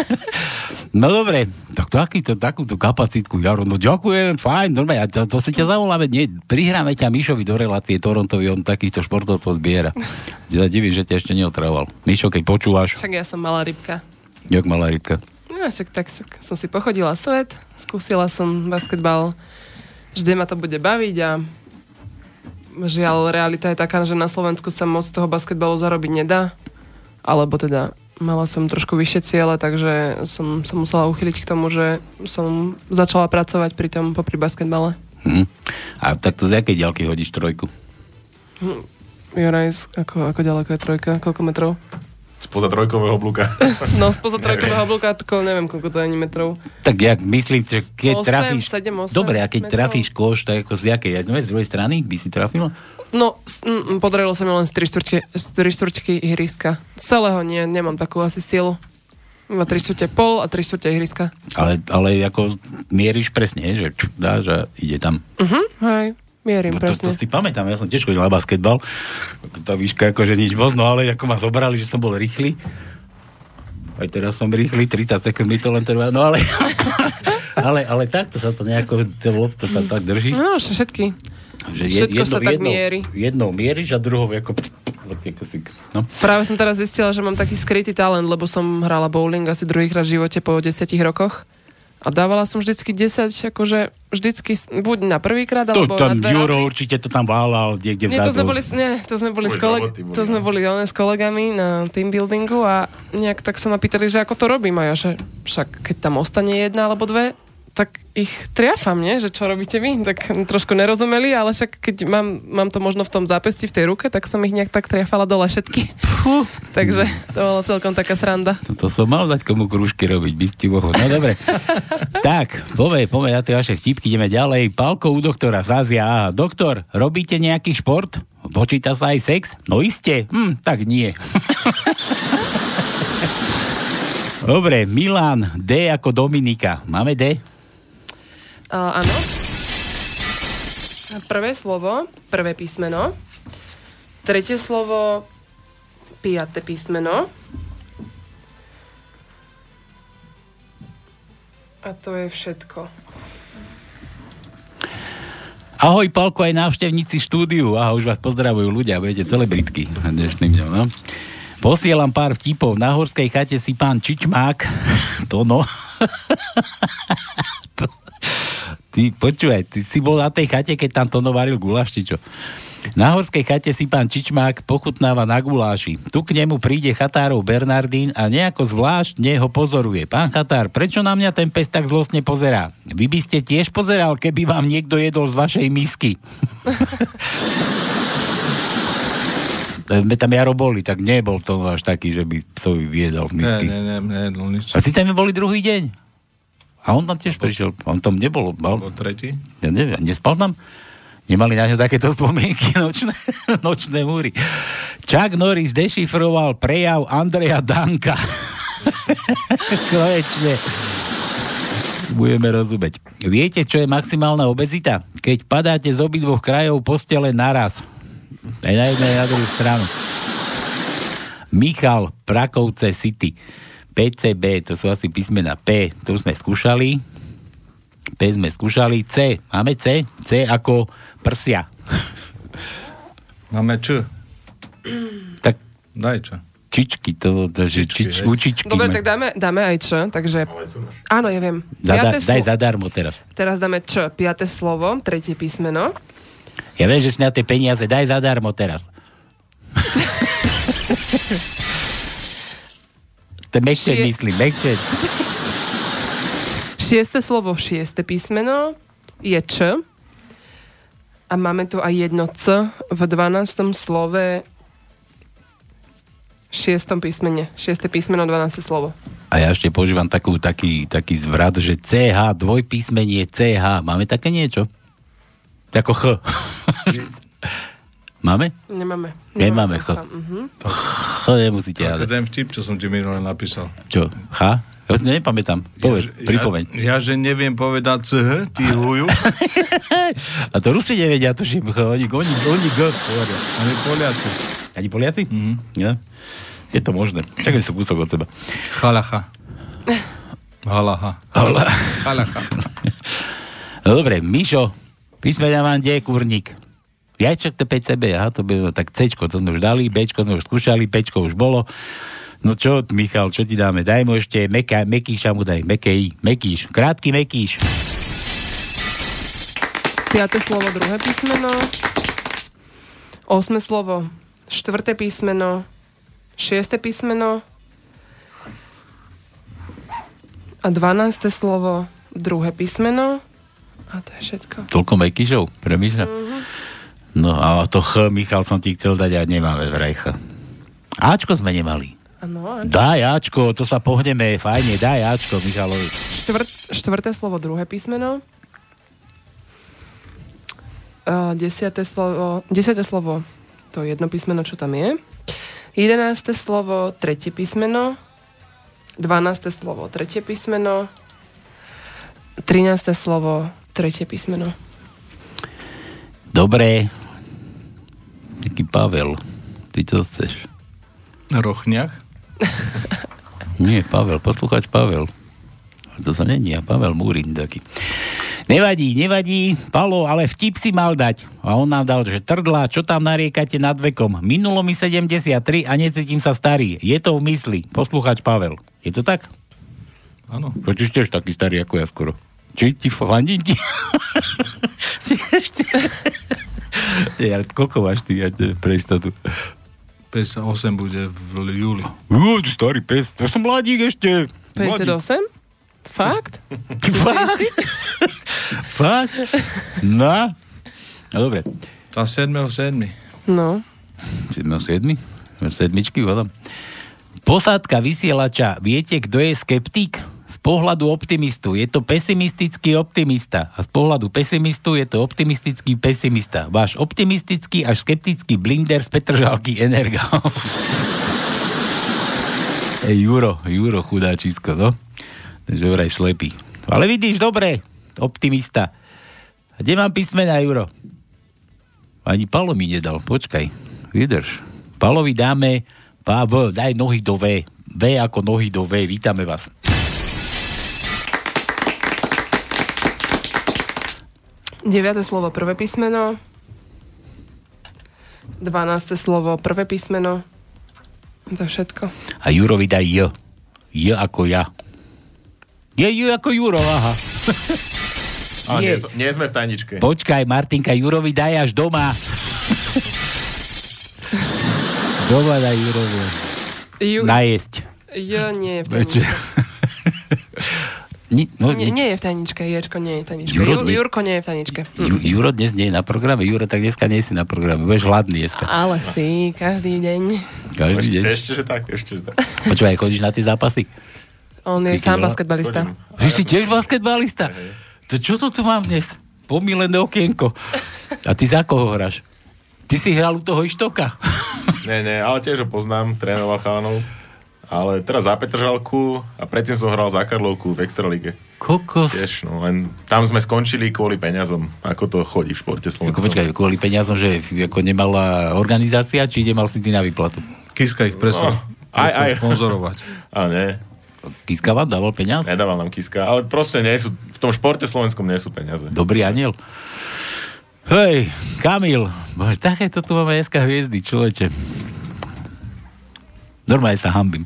[laughs] no dobre, tak to, akýto, takúto kapacitku, Jaro, no ďakujem, fajn, normálne, to, to si ťa zavoláme, nie, prihráme ťa Mišovi do relácie Torontovi, on takýchto športovcov zbiera. Ja divím, že ťa ešte neotravoval. Mišo, keď počúvaš, Však ja som malá rybka. jak malá rybka. No, však tak však som si pochodila svet, skúsila som basketbal, vždy ma to bude baviť a žiaľ, realita je taká, že na Slovensku sa moc toho basketbalu zarobiť nedá, alebo teda mala som trošku vyššie ciele, takže som sa musela uchyliť k tomu, že som začala pracovať pri tom popri basketbale. Hm. A takto z jakej ďalky hodíš trojku? Hm. Juraj, ako, ako ďaleko je trojka? Koľko metrov? Spoza trojkového oblúka. [laughs] No, spoza trojkového oblúka, tako neviem, koľko to je ani metrov. Tak jak myslím, že keď Osem, trafíš... sedem, osem Dobre, a keď metrov. trafíš koš, tak ako z jakej? Ja neviem, z druhej strany by si trafila? No, mm, podarilo sa mi len z 3 štvrťky, z tri štvrťky ihriska. Celého nie, nemám takú asi silu. Iba 3 štvrte pol a 3 štvrte ihriska. Ale, ale ako mieríš presne, že čo dáš a ide tam. Mhm, hej, mierim No to, presne. to si pamätám, ja som tiež chodil na basketbal. Tá výška akože nič moc, no ale ako ma zobrali, že som bol rýchly. Aj teraz som rýchly, 30 sekúnd mi to len trvá, no ale... [laughs] ale, ale takto sa to nejako, to lopta to tak drží. No, všetky. Že všetko sa tak mierí. Jednou mieríš a druhou ako... no. Práve som teraz zistila, že mám taký skrytý talent, lebo som hrala bowling asi druhýkrát v živote po 10 rokoch. A dávala som vždycky 10, akože vždycky, buď na prvýkrát, To, alebo tam na dve Juro razy. určite to tam válal niekde Nie, to sme vzadu. boli, nie, to sme boli, s, koleg- boli, to sme boli one, s kolegami na team buildingu a nejak tak sa ma pýtali, že ako to robím a ja, že však keď tam ostane jedna alebo dve, tak ich triafam, nie? Že čo robíte vy? Tak trošku nerozumeli, ale však keď mám, mám to možno v tom zápesti v tej ruke, tak som ich nejak tak triafala dole všetky. Puh. [laughs] Takže to bolo celkom taká sranda. To som mal dať komu krúžky robiť, by ste bohu. No dobre. [laughs] tak, povej, povej na tie vaše vtipky, ideme ďalej. Palko u doktora Zázia. Aha, doktor, robíte nejaký šport? Počíta sa aj sex? No iste. Hm, tak nie. [laughs] Dobre, Milan, D ako Dominika. Máme D? Uh, áno. Prvé slovo, prvé písmeno. Tretie slovo, piaté písmeno. A to je všetko. Ahoj, Palko, aj návštevníci štúdiu. Aha, už vás pozdravujú ľudia, budete celebritky dnešným dňom, no. Posielam pár vtipov. Na horskej chate si pán Čičmák, [laughs] to no, [laughs] Ty, počúvaj, ty si bol na tej chate, keď tam Tono varil guláš, či čo? Na horskej chate si pán Čičmák pochutnáva na guláši. Tu k nemu príde chatárov Bernardín a nejako zvláštne ho pozoruje. Pán chatár, prečo na mňa ten pes tak zlostne pozerá? Vy by ste tiež pozeral, keby vám niekto jedol z vašej misky. [laughs] tam Jaro boli, tak nebol to až taký, že by psovi viedol v misky. Ne, ne, ne, nič. A si tam boli druhý deň? A on tam tiež prišiel. On tam nebol. Mal... Bol tretí? Ja neviem, nespal tam? Nemali na ňo takéto spomienky [laughs] nočné, nočné múry. Chuck Norris dešifroval prejav Andreja Danka. [laughs] Konečne. Budeme rozumieť. Viete, čo je maximálna obezita? Keď padáte z obidvoch krajov postele naraz. Aj na jednej, na druhú stranu. Michal, Prakovce City. PCB, to sú asi písmena P, to sme skúšali. P sme skúšali. C, máme C? C ako prsia. Máme Č. Tak Daj čo. čičky, to, to že Čičky, čič, učičky. Dobre, tak dáme, dáme aj Č, takže... Áno, ja viem. Zada, Piaté daj slo- zadarmo teraz. Teraz dáme Č, piaté slovo, tretie písmeno. Ja viem, že si na tie peniaze, daj zadarmo teraz. [laughs] to je mekčeť, Šie- myslím, mekčeť. [laughs] Šieste slovo, šieste písmeno je Č. A máme tu aj jedno C v 12. slove šiestom písmene. Šieste písmeno, 12. slovo. A ja ešte používam takú, taký, taký zvrat, že CH, dvojpísmenie CH. Máme také niečo? Ako Ch. [laughs] Máme? Nemáme. Nemáme Ch. Mhm. Ch nemusíte, ale... ten vtip, čo som ti minule napísal. Čo? Ch? Ja si nepamätám. Povedz, ja, pripomeň. Ja, ja, že neviem povedať CH, ty huju. [laughs] A to Rusi nevedia, to že oni, oni, oni G hovoria. Ani Poliaci. Ani Poliaci? Mm-hmm. Ja. Je to možné. Čakaj, sú kúsok od seba. Chalacha. Halacha. Hola. Chalacha. [laughs] No dobre, Mišo, písmena mám kde je kurník? Jajček to PCB, aha, to bylo, tak C, to sme už dali, B sme už skúšali, P už bolo. No čo, Michal, čo ti dáme? Daj mu ešte meka, Mekíša mu daj, Mekej, Mekíš, krátky Mekíš. Piaté slovo, druhé písmeno. Osme slovo, štvrté písmeno. Šieste písmeno. A dvanácté slovo, druhé písmeno. A to je všetko. Toľko Mekíšov, premýšľam. Mm-hmm. No a to Ch, Michal, som ti chcel dať a nemáme vraj Ch. Ačko sme nemali. Áno, a Daj Ačko, to sa pohneme, fajne, daj Ačko Michalovi. štvrt, štvrté slovo, druhé písmeno. A desiate slovo, desiate slovo, to jedno písmeno, čo tam je. Jedenácté slovo, tretie písmeno. Dvanácté slovo, tretie písmeno. Trinácté slovo, tretie písmeno. Dobre. Pavel. Ty čo chceš? Rochňach. [laughs] Nie, Pavel, poslúchať Pavel. To sa není, a Pavel Múrin taký. Nevadí, nevadí, Palo, ale vtip si mal dať. A on nám dal, že trdla, čo tam nariekate nad vekom? Minulo mi 73 a necítim sa starý. Je to v mysli. Poslúchač Pavel. Je to tak? Áno. Počuš tiež taký starý ako ja skoro. Či ti fandím ti? [laughs] [laughs] Ale koľko máš ty, ja pre istotu? 58 bude v júli. Ty starý pes, to som mladík ešte. Mladík. 58? Fakt? [laughs] Fakt? [laughs] Fakt? No. No dobre. Tá 7.7. No. 7. Sedmičky, vodom. Posádka vysielača, viete, kto je skeptik? Pohľadu optimistu je to pesimistický optimista a z pohľadu pesimistu je to optimistický pesimista. Váš optimistický až skeptický blinder z Petržalky Energa. [laughs] Ej, Juro, Juro, chudáčisko, no. Takže vraj slepý. Ale vidíš, dobre, optimista. A kde mám písmena, Juro? Ani Palo mi nedal, počkaj, vydrž. Palovi dáme Pavel, daj nohy do V. V ako nohy do V, vítame vás. Deviate slovo, prvé písmeno. Dvanácté slovo, prvé písmeno. To všetko. A Jurovi daj J. J ako ja. Je J ako Juro, aha. [laughs] Ale nie, Nie. sme v tajničke. Počkaj, Martinka, Jurovi daj až doma. [laughs] doma daj Jurovi. Ju... Najesť. Jo, nie je v tajničke. [laughs] Ni, no, Nie, nie je v tajničke, Ječko nie je v tajničke. Juro, Ju, Jurko nie je v tajničke. Ju, Juro dnes nie je na programe. Juro, tak dneska nie si na programe. Budeš hladný dneska. Ale si, každý deň. Každý deň. Ešte, že tak, ešte, že tak. Počúvaj, chodíš na tie zápasy? On je Ty, sám basketbalista. Ty si tiež basketbalista? To čo to tu mám dnes? Pomilené okienko. A ty za koho hráš? Ty si hral u toho Ištoka. Ne, ne, ale tiež ho poznám, trénoval chalanov. Ale teraz za Petržalku a predtým som hral za Karlovku v Extralíge. Kokos. Tiež, no, len tam sme skončili kvôli peniazom. Ako to chodí v športe Slovensku. počkaj, kvôli peniazom, že ako nemala organizácia, či nemal si ty na výplatu? Kiska ich presol. No, aj, aj. Sponzorovať. [laughs] A nie, Kiska vám dával peniaz? nedával nám Kiska. Ale proste nie sú, v tom športe slovenskom nie sú peniaze. Dobrý aniel. Hej, Kamil, bože, takéto tu máme dneska hviezdy, človeče. Normálne sa hambím.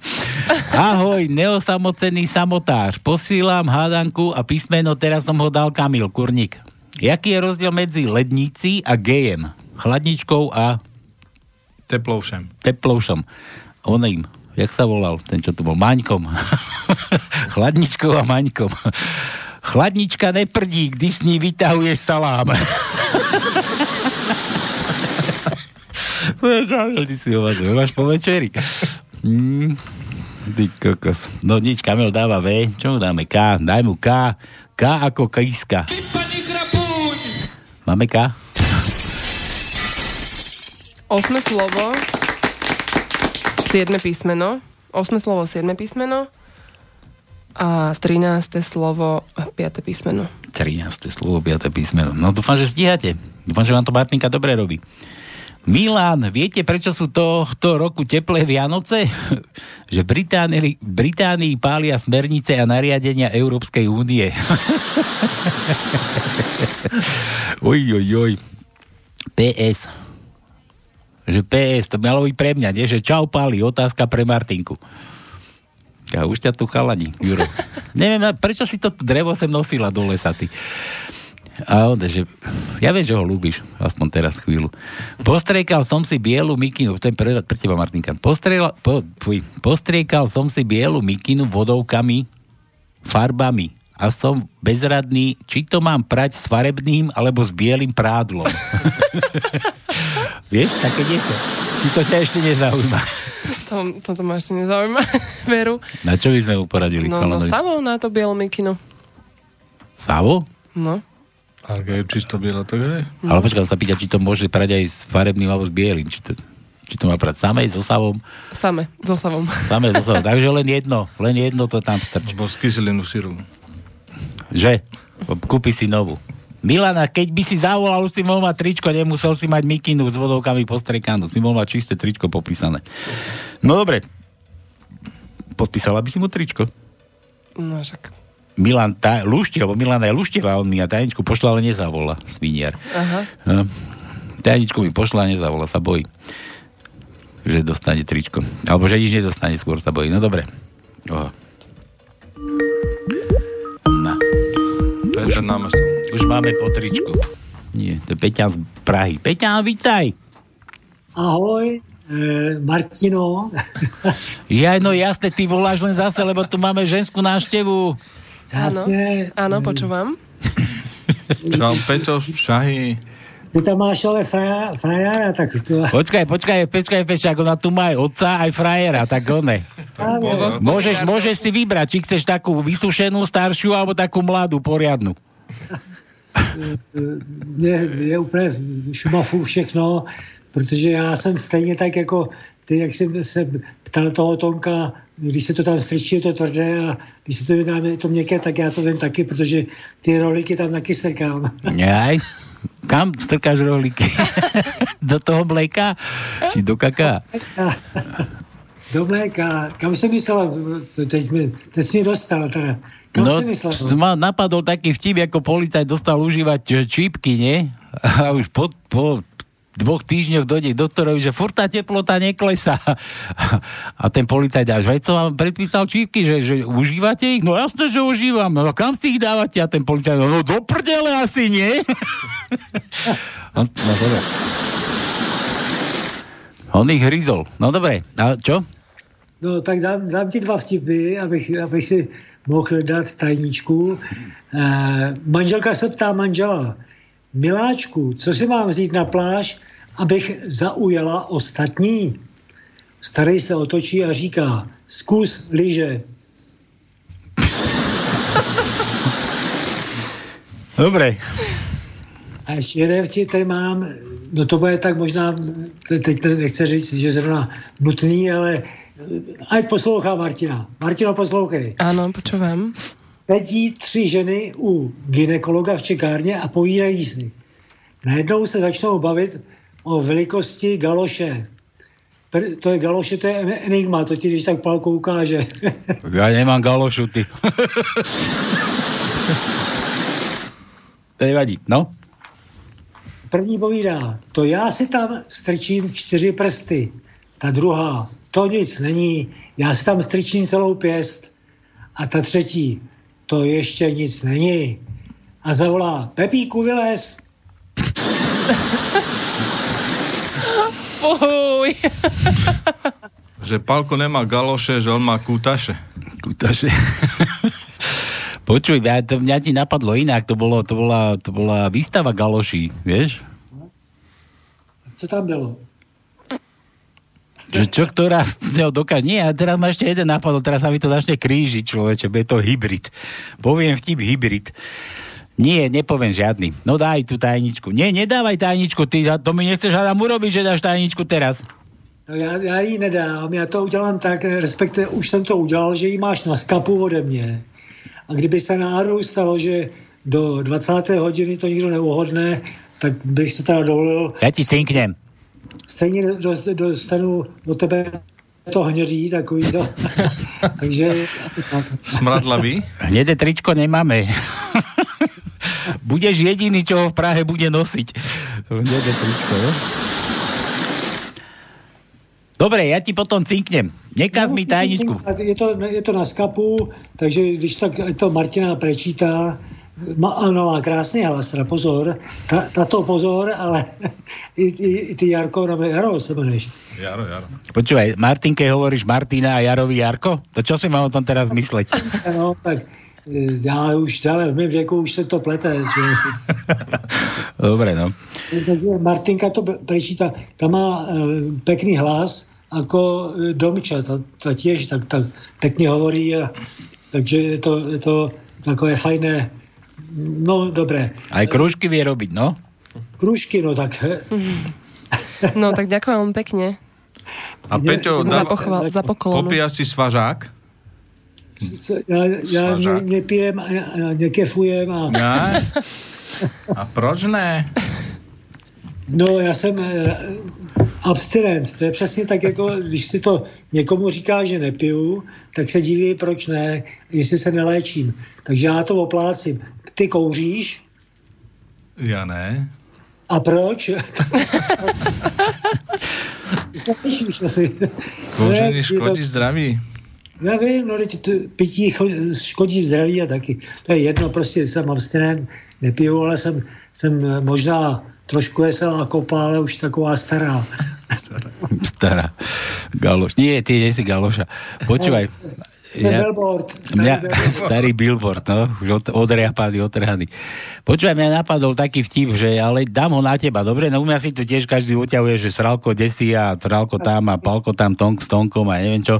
Ahoj, neosamocený samotář. Posílám hádanku a písmeno, teraz som ho dal Kamil Kurník. Jaký je rozdiel medzi ledníci a gejem? Chladničkou a Teplovšem. teploušom. Oným, jak sa volal, ten, čo tu bol, Maňkom. [laughs] Chladničkou a Maňkom. Chladnička neprdí, když s ní vytahuješ salám. Ty si hovadil, máš po večeri. Mm, ty kokos. No nič, Kamil dáva V, čo mu dáme? K, daj mu K. K ako kajska. Máme K? Osme slovo, siedme písmeno. Osme slovo, siedme písmeno. A 13. slovo, piaté písmeno. 13. slovo, 5. písmeno. No dúfam, že stíhate. Dúfam, že vám to Martinka dobre robí. Milan, viete, prečo sú tohto roku teplé Vianoce? [laughs] že Británii, Británii pália smernice a nariadenia Európskej únie. [laughs] oj, oj, oj. PS. Že PS, to malo byť pre mňa, nie? Že čau, páli, otázka pre Martinku. A už ťa tu chalani, Juro. [laughs] Neviem, prečo si to drevo sem nosila do lesa, ty. A on, že ja viem, že ho ľúbiš, aspoň teraz chvíľu. Postriekal som si bielu mikinu, to je pre, pre teba, Martinka. Postriekal, po, fuj, postriekal som si bielu mikinu vodovkami, farbami a som bezradný, či to mám prať s farebným alebo s bielým prádlom. [laughs] Vieš, také niečo. Či to ťa ešte nezaujíma. To, toto ma ešte nezaujíma, [laughs] Veru. Na čo by sme mu poradili? No, no stavou na to bielu mikinu. Savo? No. Ak je čisto biela, tak hej. Ale počkaj, sa pýta, či to môže prať aj s farebným alebo s bielým. Či to, či to má prať samej so savom? Same, so savom. Samé so savom. [laughs] Takže len jedno, len jedno to tam strč. Bo z kyselinu syru. Že? Kúpi si novú. Milana, keď by si zavolal, si mohol mať tričko, nemusel si mať mikinu s vodovkami postrekanú. Si mohol mať čisté tričko popísané. No dobre. Podpísala by si mu tričko? No však. Milan, tá, Lušti, lebo Milana je Lušteva, on mi a tajničku pošla, ale nezavola, sviniar. Aha. No, tajničku mi pošla, nezavola, sa bojí. Že dostane tričko. Alebo že nič nedostane, skôr sa bojí. No dobre. O. No. Peťa námestom. Už máme po tričku. Nie, to je Peťan z Prahy. Peťan, vítaj. Ahoj, e, Martino. [laughs] Ja, no jasne, ty voláš len zase, lebo tu máme ženskú návštevu. Jasně. Áno, počúvam. [laughs] Čau, Peťo, šahy. Ty tam máš ale fraja, frajára, tak to... Počkaj, počkaj, počkaj, počkaj, ona tu má aj otca, aj frajera, tak one. Áno. Môžeš, môžeš si vybrať, či chceš takú vysušenú, staršiu, alebo takú mladú, poriadnu. [laughs] je, je úplně šumafu všechno, protože já jsem stejně tak jako ty, jak jsem se ptal toho Tonka, když se to tam strčí, je to tvrdé a když se to vydá, je to měkké, tak já to vím taky, protože ty roliky tam taky strkám. Aj? Kam strkáš rohlíky? [laughs] do toho mléka? Či do kaká? Do mléka. Kam jsem myslel? Teď, mi, teď jsi mě dostal teda. Kam No, myslel? ma napadol taký vtip, ako policajt dostal užívať e, čípky, nie? A už po, po dvoch týždňoch dojde k doktorovi, že furt tá teplota neklesá. A ten policajt až veď som vám predpísal čípky, že, že užívate ich? No jasne, že užívam. No kam si ich dávate? A ten policajt, no do prdele asi, nie? no, no dobre. On ich hryzol. No dobre, a čo? No tak dám, dám ti dva vtipy, abych, abych si mohl dát tajničku. Eh, manželka se ptá manžela, miláčku, co si mám vzít na pláž, abych zaujala ostatní? Starý se otočí a říká, zkus lyže. [laughs] Dobre. A ještě jeden vtip tady mám, no to bude tak možná, te- teď nechci říct, že zrovna nutný, ale ať poslouchá Martina. Martino, poslouchej. Áno, počúvam. Sedí tři ženy u ginekologa v čekárně a povídají si. Najednou se začnou bavit o velikosti galoše. Pr- To je galoše, to je enigma, to ti když tak palkou ukáže. Ja nemám galošu, ty. [laughs] to nevadí, no. První povídá, to já si tam strčím čtyři prsty. Ta druhá, to nic není, já si tam strčím celou pěst. A ta třetí, to ještě nic není. A zavolá, Pepíku, vylez. Fuj. Že Palko nemá galoše, že on má kútaše. Kútaše. [laughs] Počuj, ja, to, mňa ti napadlo inak, to, bolo, to, bola, to bola výstava galoší, vieš? Co tam bylo? Čo, čo ktorá [laughs] z dokáže? Nie, a teraz ma ešte jeden napadol, teraz sa mi to začne krížiť, človeče, bude to hybrid. Poviem vtip hybrid. Nie, nepoviem žiadny. No daj tú tajničku. Nie, nedávaj tajničku, ty to mi nechceš hádam urobiť, že dáš tajničku teraz. No já, já ji nedám, já to udělám tak, respektive už jsem to udělal, že ji máš na skapu ode mě. A kdyby se náhodou stalo, že do 20. hodiny to nikdo neuhodne, tak bych se teda dovolil, Ja ti cinknem. Stejně do- do- dostanu do tebe to hněří, takový to. [laughs] Takže tak. Smradlavý? Hnedé tričko nemáme. Budeš jediný, čo ho v Prahe bude nosiť. Hnedé tričko, jo? Dobre, ja ti potom cinknem. Nekaz mi tajničku. Je to, je to na skapu, takže když tak to Martina prečítá, má, ano, má krásný hlas, teda pozor, ta, tato pozor, ale [laughs] i, i, i ty Jarko, nebo Jaro se jmenuješ. Jaro, Jaro. Počúvaj, Martinke hovoríš Martina a Jarovi Jarko? To čo si mám o tom teraz mysleť? [laughs] No, tak e, já už, ale v mém věku už se to plete. Že... [laughs] Dobre, no. Takže Martinka to pre- prečíta, ta má e, pekný hlas, ako e, Domča, ta, ta tiež tak, tak pekne hovorí, a, takže je to, je to takové fajné, no dobré. Aj krúžky vie robiť, no? Kružky, no tak [laughs] No tak ďakujem vám pekne. A Peťo, Za, dá, pochval, za popíja si svažák? s- ja, ja ne, Svažák. nepijem a, a nekefujem a Ne? [laughs] A proč ne? no já jsem e, abstinent, to je přesně tak jako, když si to někomu říká, že nepiju, tak se diví, proč ne, jestli se neléčím. Takže já to oplácím. Ty kouříš? Ja ne. A proč? [laughs] Lišíš asi. Kouření škodí to- zdraví. Já vím, no teď pití škodí zdraví a taky. To je jedno, prostě jsem abstinent, nepiju, ale jsem, jsem možná trošku veselá kopa, ale už taková [laughs] stará. Stará. Galoš. Nie, ty nie si galoša. Počúvaj, Ten billboard. Mňa, [laughs] starý billboard, no, už od, odriapaný, otrhaný. Počúvaj, mňa napadol taký vtip, že ale dám ho na teba, dobre? No u mňa si tu tiež každý uťahuje, že sralko desí a tralko tam a palko tam tonk s tonkom a neviem čo.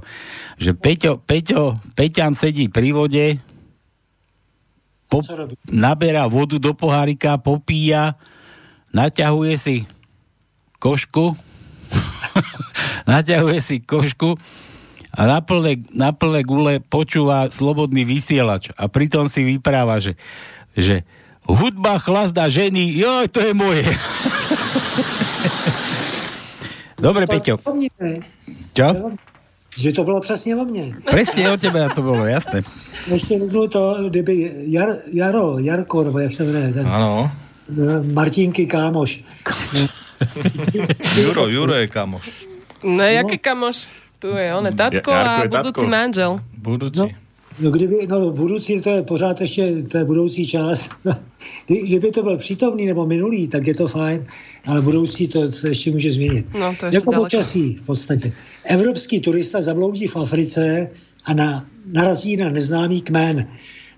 Že Peťo, Peťo, Peťan sedí pri vode, po, naberá vodu do pohárika, popíja, naťahuje si košku, [laughs] naťahuje si košku a na plné, na plné gule počúva slobodný vysielač a pritom si vypráva, že, že hudba chlazda ženy, joj, to je moje. [laughs] Dobre, Peťo. Čo? Že to bylo přesně o mně. Presne o tebe to bolo, jasné. Ještě řeknu to, kdyby Jar, Jaro, Jarko, nebo jak se jmenuje, ten eh, Martinky kámoš. [laughs] Juro, Juro je kamoš. No, jaký kamoš? Tu je on, je tatko Jarko a je tatko. manžel. Budúci. No, no, kdyby, no budoucí, to je pořád ještě, to je budoucí čas. [laughs] Kdy- Kdyby to byl přítomný nebo minulý, tak je to fajn, ale budoucí to se ještě může změnit. No, to ještě jako daleko. počasí v podstatě. Evropský turista zabloudí v Africe a na, narazí na neznámý kmen.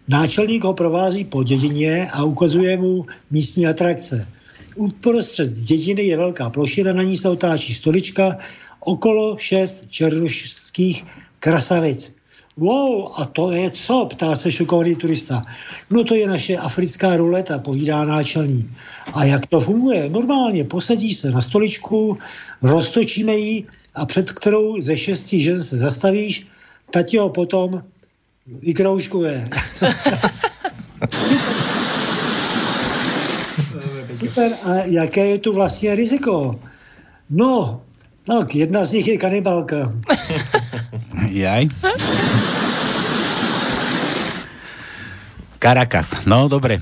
Náčelník ho provází po dědině a ukazuje mu místní atrakce. Uprostřed dědiny je velká plošina, na ní se otáčí stolička, okolo šest černošských krasavic. Wow, a to je co? Ptá se šokovaný turista. No to je naše africká ruleta, povídá náčelník. A jak to funguje? Normálně posadí se na stoličku, roztočíme ji a před kterou ze šesti žen se zastavíš, ta ti ho potom vykroužkuje. [laughs] Super, a jaké je tu vlastně riziko? No, tak jedna z nich je kanibalka. [laughs] Jaj. Caracas, no dobre.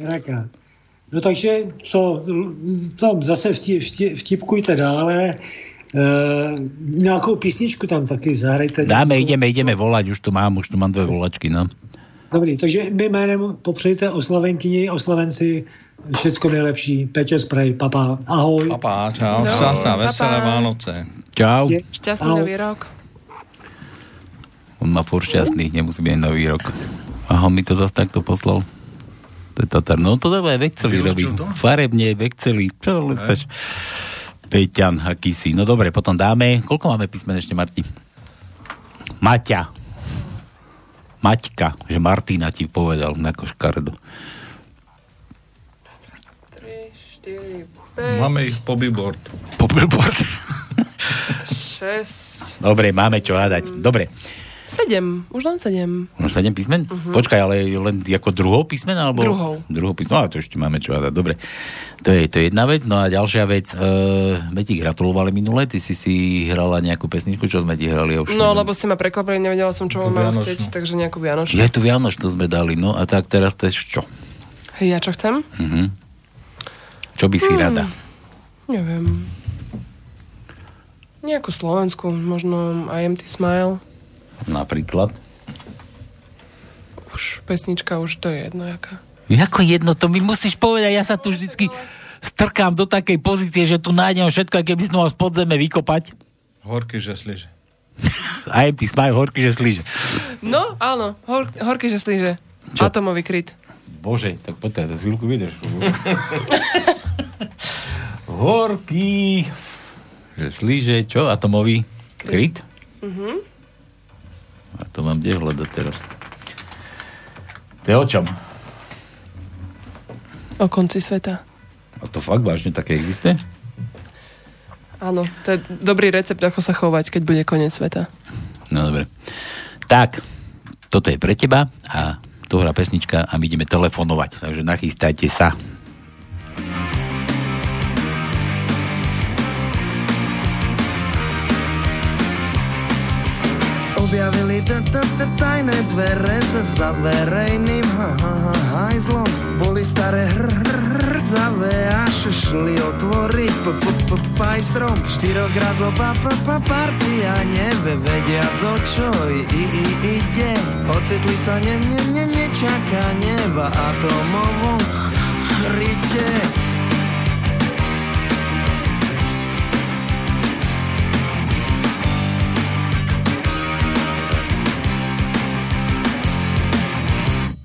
Raka. No takže to, tam zase vtip, vtip, vtipkujte dále. E, nějakou písničku tam taky zahrajte. Dáme, ideme, ideme volať, už tu mám, už tu mám dve volačky, no. Dobrý, takže my jménem popřejte oslavenkyni, oslavenci všecko nejlepší. Peťo Spray, papa, ahoj. Papa, čau. No. Šťastná, veselé. Vánoce. Čau. Šťastný Ahoj. nový rok. On má furt šťastný, nemusí byť nový rok. Aha, mi to zase takto poslal. To je Tatar. No to dávaj, vekceli robí. Farebne, vekceli. Čo len chceš? Peťan, aký si. No dobre, potom dáme. Koľko máme písmen ešte, Marti? Maťa. Maťka, že Martina ti povedal, ako škaredo. 3, 4, 5, Máme ich po billboard. Po billboard. 6, Dobre, máme čo hádať. Dobre. 7. Už len 7. No 7 písmen? Mhm. Počkaj, ale len ako druhou písmen? Alebo... Druhou. Druhou písmen. No a to ešte máme čo hádať. Dobre. To je, to je jedna vec. No a ďalšia vec. Uh, my ti gratulovali minule. Ty si si hrala nejakú pesničku, čo sme ti hrali. Ja už No, neviem. lebo ste ma prekvapili, nevedela som, čo To mám Vianočnú. chcieť, takže nejakú Vianočnú. Je tu Vianočnú sme dali. No a tak teraz to je čo? Hej, ja čo chcem? Mhm. Čo by si Hmm. rada? Neviem. Nejakú Slovensku, možno I am Smile. Napríklad. Už pesnička, už to je jedno jaká. Ako jedno, to mi musíš povedať. Ja sa tu vždycky strkám do takej pozície, že tu nájdem všetko, keby som mal z podzeme vykopať. Horky, že sliže. Ty smaj horky, že slíže. No, áno, hor, horky, že slíže. Atomový kryt. Bože, tak poďte, za chvíľku vydrž. [laughs] Horký. Že slíže, čo? Atomový kryt? Mhm. A to mám kde hľadať teraz? To je o čom? O konci sveta. A to fakt vážne také existuje? Áno, to je dobrý recept, ako sa chovať, keď bude koniec sveta. No dobre. Tak, toto je pre teba a tu hrá pesnička a my ideme telefonovať, takže nachystajte sa. Objavili tajné dvere za zaverejným ha- ha- ha- hajzlom. Boli staré hr- hr- hrdzavé až šli otvoriť p- p- p- pajsrom. Štyroch razlo pa- pa- pa- partia o čo i- i- ide. Ocitli sa ne- ne- ne- nečaká neba atomovom ch- chryte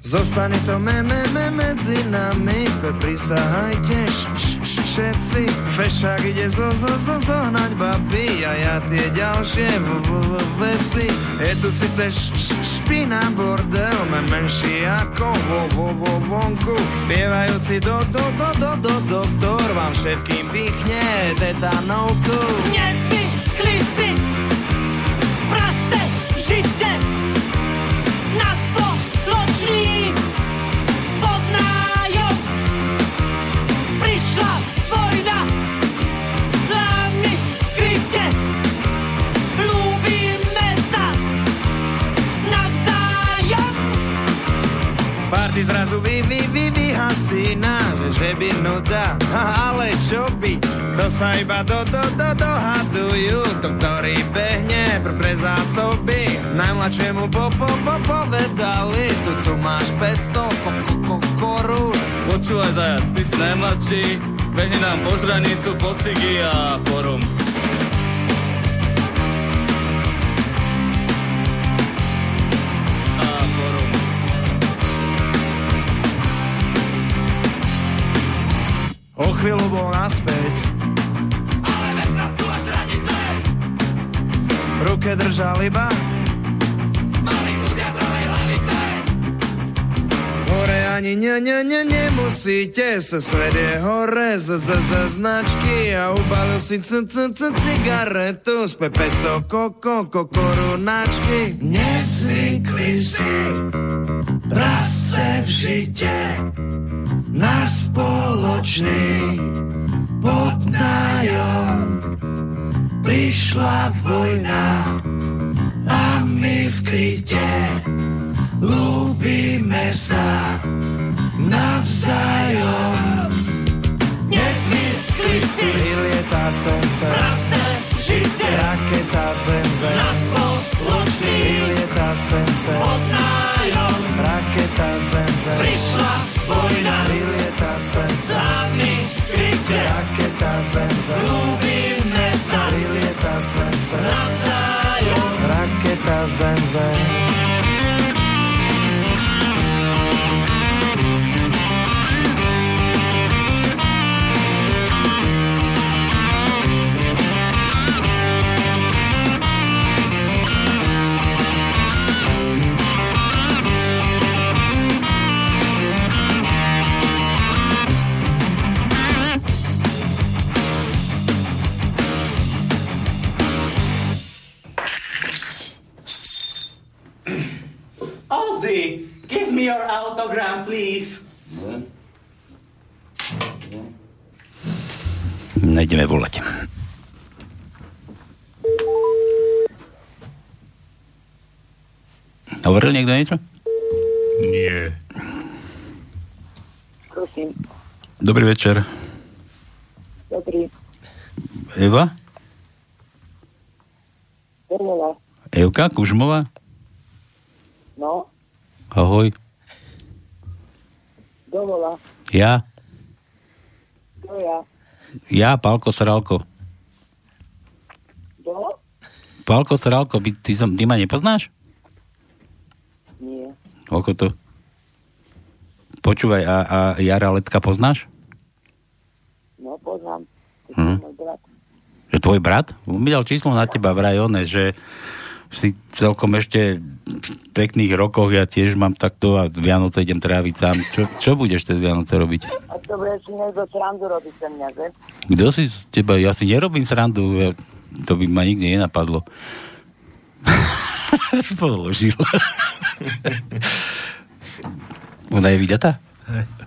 Zostane to me, me, me medzi nami. Pe prisahajte š, š, všetci. Fešák ide zo, zo, zo, zohnať baby A ja tie ďalšie v, v, v, veci. Je tu síce š, š, špina bordel Me menší ako vo, vo, vo, vonku. Spievajúci do, do, do, do, do, doktor Vám všetkým pichne tetanovku. Nezvykli si prase žite Party zrazu vy, vy, vy, vyhasína, že, že by nuda, [laughs] ale čo by, to sa iba do, do, do, dohadujú, to, ktorý behne pre, pre zásoby. Najmladšiemu po, po, po, povedali, tu, tu máš 500 ko, ko, ko, korún. Počúvaj zajac, ty si najmladší, behni nám po žranicu, po cigy a po chvíľu bol naspäť. Ale bez nás tu až hranice, ruke držal iba mali kus jadrovej hlavice. Hore ani ne, ne, ne, nemusíte sa svet je hore z, z, z značky a ubalil si c, c, c, cigaretu z 500 koko, ko, korunačky. Nezvykli si prasce v žite na spoločný podnájom. Prišla vojna a my v kryte ľúbime sa navzájom. Nezvykli si Vylieta sem sem, prasce v žite raketa zem zem. na spoločný Vylieta sem sem, podnájom. raketa zem zem. Prišla vojna, Vylieta sem sem, v kryte, raketa zem zem. ľúbime sa Vylieta sem sem, navzájom. raketa zem zem. Nejdeme volať. Hovoril niekto niečo? Nie. Prosím. Dobrý večer. Dobrý. Eva? Perlola. Evka Kužmová? No, Ahoj. dovola. Ja? To ja. Ja, Pálko Sralko. Do? Pálko Sralko, by, ty, som, ty ma nepoznáš? Nie. Koľko to? Počúvaj, a, a Jara Letka poznáš? No, poznám. Hm. Že tvoj brat? On mi dal číslo na teba vraj one, že si celkom ešte v pekných rokoch, ja tiež mám takto a Vianoce idem tráviť sám. Čo, čo budeš cez Vianoce robiť? A to bude si niekto srandu robiť sa mňa, že? Kto si teba? Ja si nerobím srandu, ja, to by ma nikdy nenapadlo. [laughs] Položil. Ona je vydatá?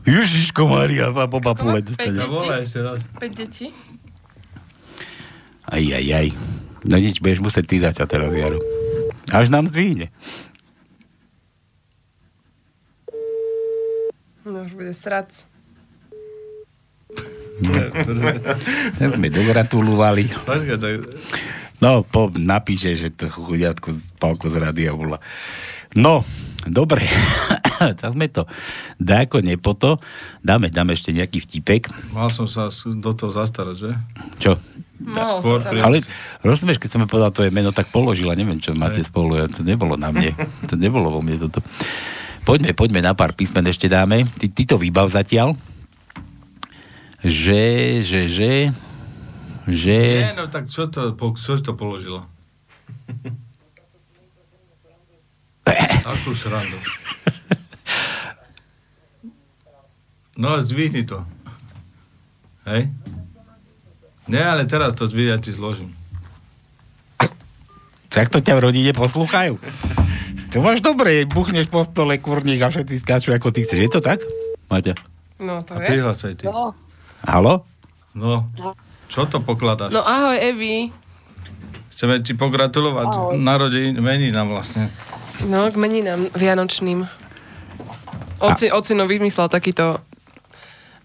Ježiško Maria, a po papule dostane. Volaj ešte raz. 5 detí. Aj, aj, aj. No nič, budeš musieť ty začať teraz, Jaro. Až nám zdvihne. No už bude srac. [laughs] Tak sme dogratulovali. No, po, napíše, že to chudiatko palko z rádia bola. No, dobre. [coughs] tak sme to dáko nepoto. Dáme, dáme ešte nejaký vtipek. Mal som sa do toho zastarať, že? Čo? Skôr sa. Ale rozumieš, keď som mi povedal tvoje meno, tak položila, neviem, čo máte spolu, ja- to nebolo na mne. [laughs] To nebolo vo mne toto. Poďme, poďme na pár písmen ešte dáme. Ty, ty to vybav zatiaľ. Že, že, že, že... Nie, no tak čo to, po- čo to položilo? [laughs] Akú srandu. No, zdvihni to. Hej? Nie, ale teraz to ja ti zložím. Tak to ťa v rodine poslúchajú. To máš dobre, buchneš po stole kurník a všetci skáču ako ty chceš. Je to tak, Maťa? No, to A je. prihlásaj ty. No, Halo? No, čo to pokladáš? No ahoj, Evi. Chceme ti pogratulovať Ahoj. narodín, meninám vlastne. No, k meninám vianočným. Oci, ocino vymyslel takýto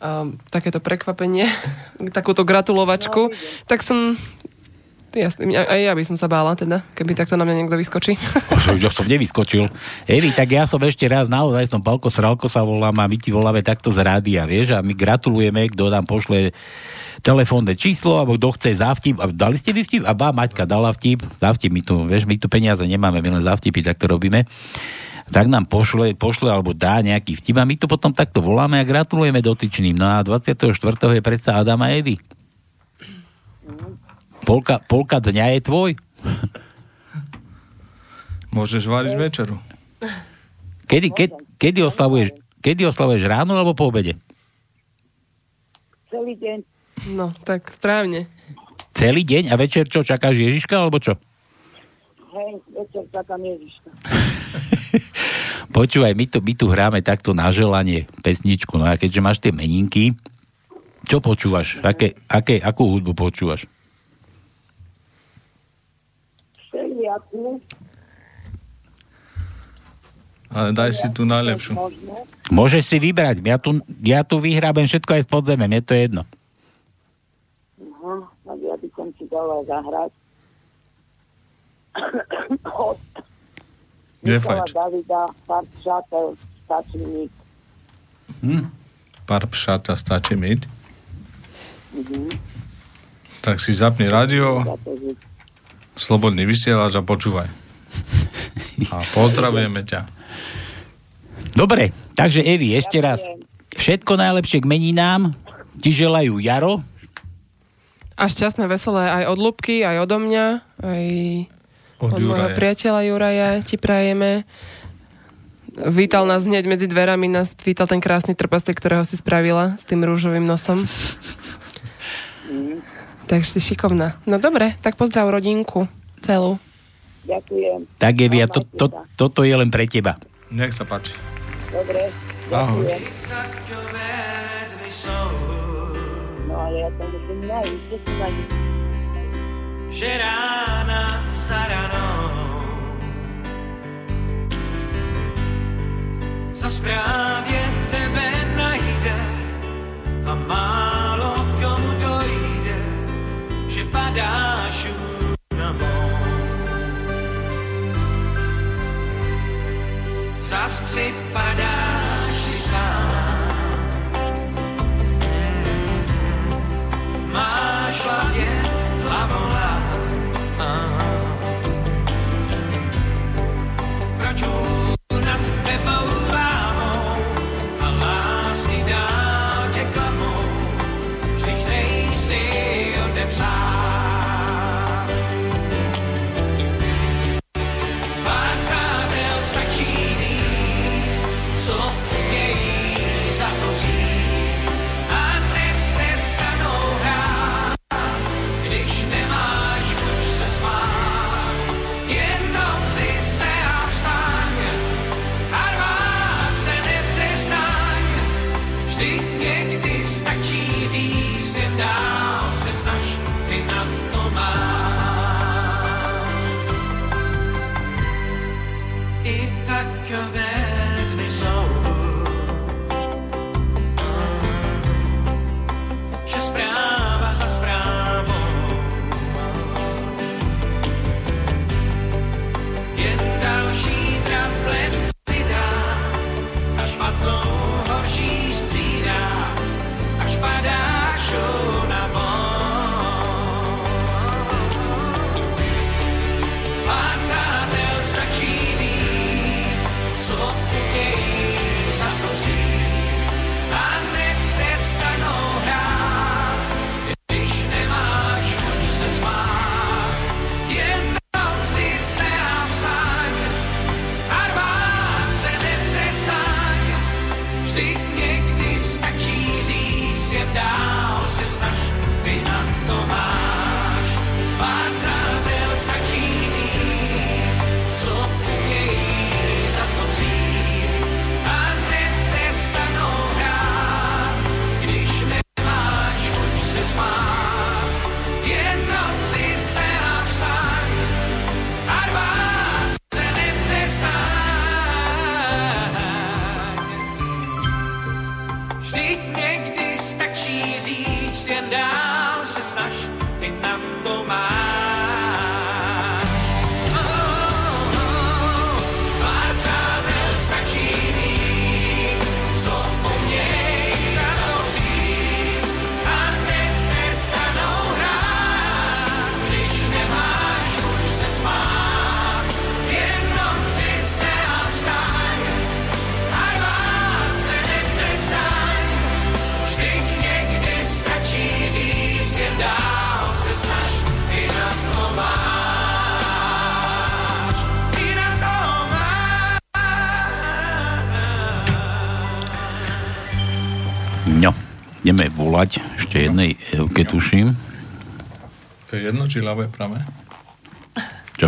um, takéto prekvapenie, [laughs] takúto gratulovačku, tak som Jasne, aj ja by som sa bála teda, keby takto na mňa niekto vyskočí. [laughs] Už som nevyskočil. Evi, tak ja som ešte raz naozaj som Palko Sralko sa volám a my ti voláme takto z rádia, vieš, a my gratulujeme, kto nám pošle telefónne číslo, alebo kto chce za vtip. A dali ste mi vtip? A bá, Maťka dala vtip. Za vtip, my tu, vieš, my tu peniaze nemáme, my len za vtipy, tak to robíme. Tak nám pošle, pošle alebo dá nejaký vtip a my to potom takto voláme a gratulujeme dotyčným. No a 24. je predsa Adama a Evy. Polka, polka dňa je tvoj. Môžeš variť večeru. Kedy, ke, kedy, oslavuješ, kedy oslavuješ ráno alebo po obede? celý deň. No, tak správne. Celý deň a večer čo, čakáš Ježiška alebo čo? Hej, večer čakám Ježiška. [laughs] Počúvaj, my tu, my tu hráme takto na želanie pesničku, no a keďže máš tie meninky, čo počúvaš? Aké, aké, akú hudbu počúvaš? Všelijakú. Ale daj si tú najlepšiu. Môžeš si vybrať, ja tu, ja tu vyhrábem všetko aj s podzemem, je to jedno. Aha, ja by som si dala zahrať. Od Nikola. Davida, Part Šatel, stačí mi. Hm? Pár pšata stačí myť. Mhm. Tak si zapni rádio, slobodný vysielač a počúvaj. A pozdravujeme ťa. Dobre, takže Evi, ešte raz. Všetko najlepšie k meninám ti želajú Jaro, A šťastné, veselé aj od Lubky, aj odo mňa, aj Od od, môjho Juraja. priateľa Juraja ti prajeme. Vítal nás hneď medzi dverami, nás vítal ten krásny trpastek, ktorého si spravila s tým rúžovým nosom. [laughs] Takže si šikovná. No dobre, tak pozdrav rodinku celú. Ďakujem. tak Evi, a to, to, toto je len pre teba. Nech sa páči. Dobre, Ahoj. ďakujem. No ale ja to musím nájsť. Že rána za ranou zas právě tebe najde a málo komu dojde, že padáš únavou. Zas připadáš si sám. Máš tuším. To je jedno, či ľavé pravé? Čo?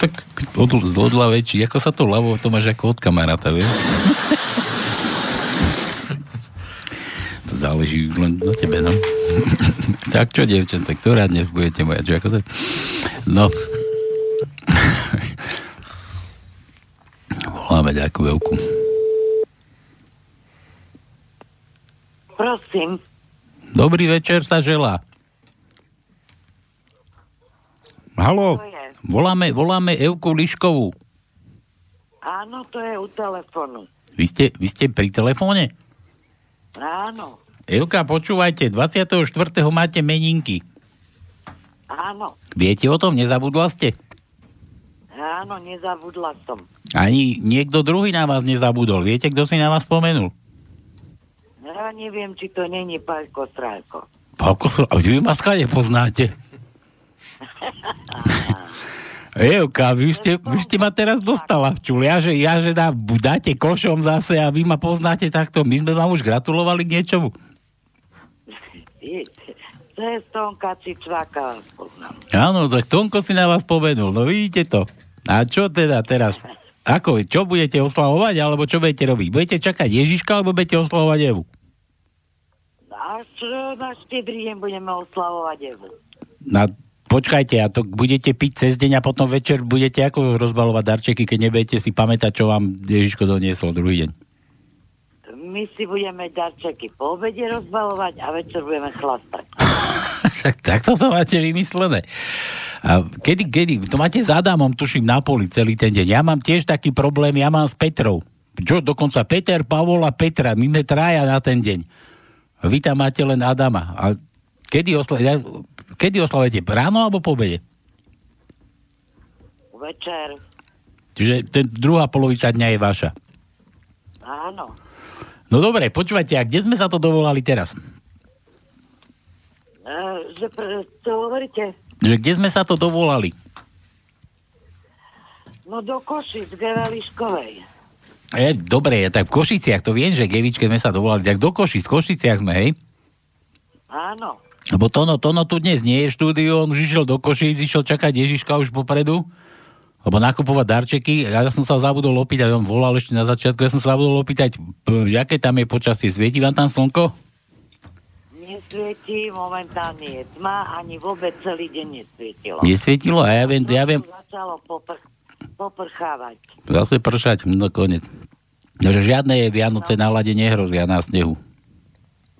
Tak od, z od ľavej, či ako sa to ľavo, to máš ako od kamaráta, vieš? to záleží len na tebe, no. tak čo, devčata, ktorá dnes budete moja, čo ako to? No. Voláme ďakú veľkú. Prosím. Dobrý večer sa želá. Halo, voláme, voláme Evku Liškovú. Áno, to je u telefonu. Vy ste, vy ste pri telefóne? Áno, Evka, počúvajte, 24. máte meninky. áno, Viete o tom? Nezabudla ste? áno, nezabudla som. Ani niekto druhý na vás nezabudol. Viete, kto si na vás spomenul? Ja neviem, či to není Paľko Strajko. Pálko, a vy ma skade poznáte. [laughs] Evka, vy ste, vy ste ma teraz dostala v čuli. Ja, že, ja, že dá, dáte košom zase a vy ma poznáte takto. My sme vám už gratulovali k niečomu. To je vás poznám. Áno, tak Tonko si na vás spomenul. No vidíte to. A čo teda teraz? Ako, čo budete oslavovať, alebo čo budete robiť? Budete čakať Ježiška, alebo budete oslavovať Evu? Až na štedrý deň budeme oslavovať Evu. Na, počkajte, a to budete piť cez deň a potom večer budete ako rozbalovať darčeky, keď nebudete si pamätať, čo vám Ježiško doniesol druhý deň. My si budeme darčeky po obede rozbalovať a večer budeme chlastať. [laughs] tak, tak toto máte vymyslené. A kedy, kedy, to máte s Adamom, tuším, na poli celý ten deň. Ja mám tiež taký problém, ja mám s Petrou. Čo, dokonca Peter, Pavol a Petra, my sme traja na ten deň. Vy tam máte len Adama. A kedy, osla- kedy oslavujete? Ráno alebo po obede? Večer, Čiže ten druhá polovica dňa je vaša. áno. No dobre, počúvajte, a kde sme sa to dovolali teraz? E, že pre, to hovoríte? Že kde sme sa to dovolali? No do Košic, Gerališkovej. E, dobre, tak v Košiciach, to viem, že Gevičke sme sa dovolali, tak do Košic, v Košiciach sme, hej? Áno. Lebo Tono, Tono tu dnes nie je v štúdiu, on už išiel do Košíc, išiel čakať Ježiška už popredu, lebo nakupovať darčeky, ja som sa zabudol opýtať, on volal ešte na začiatku, ja som sa zabudol opýtať, aké tam je počasie, svieti vám tam slnko? Nesvietí, momentálne je tma, ani vôbec celý deň nesvietilo. Nesvietilo a ja viem, ja viem, Začalo popr- poprchávať. zase pršať, no konec. Takže žiadne Vianoce na lade nehrozia na snehu.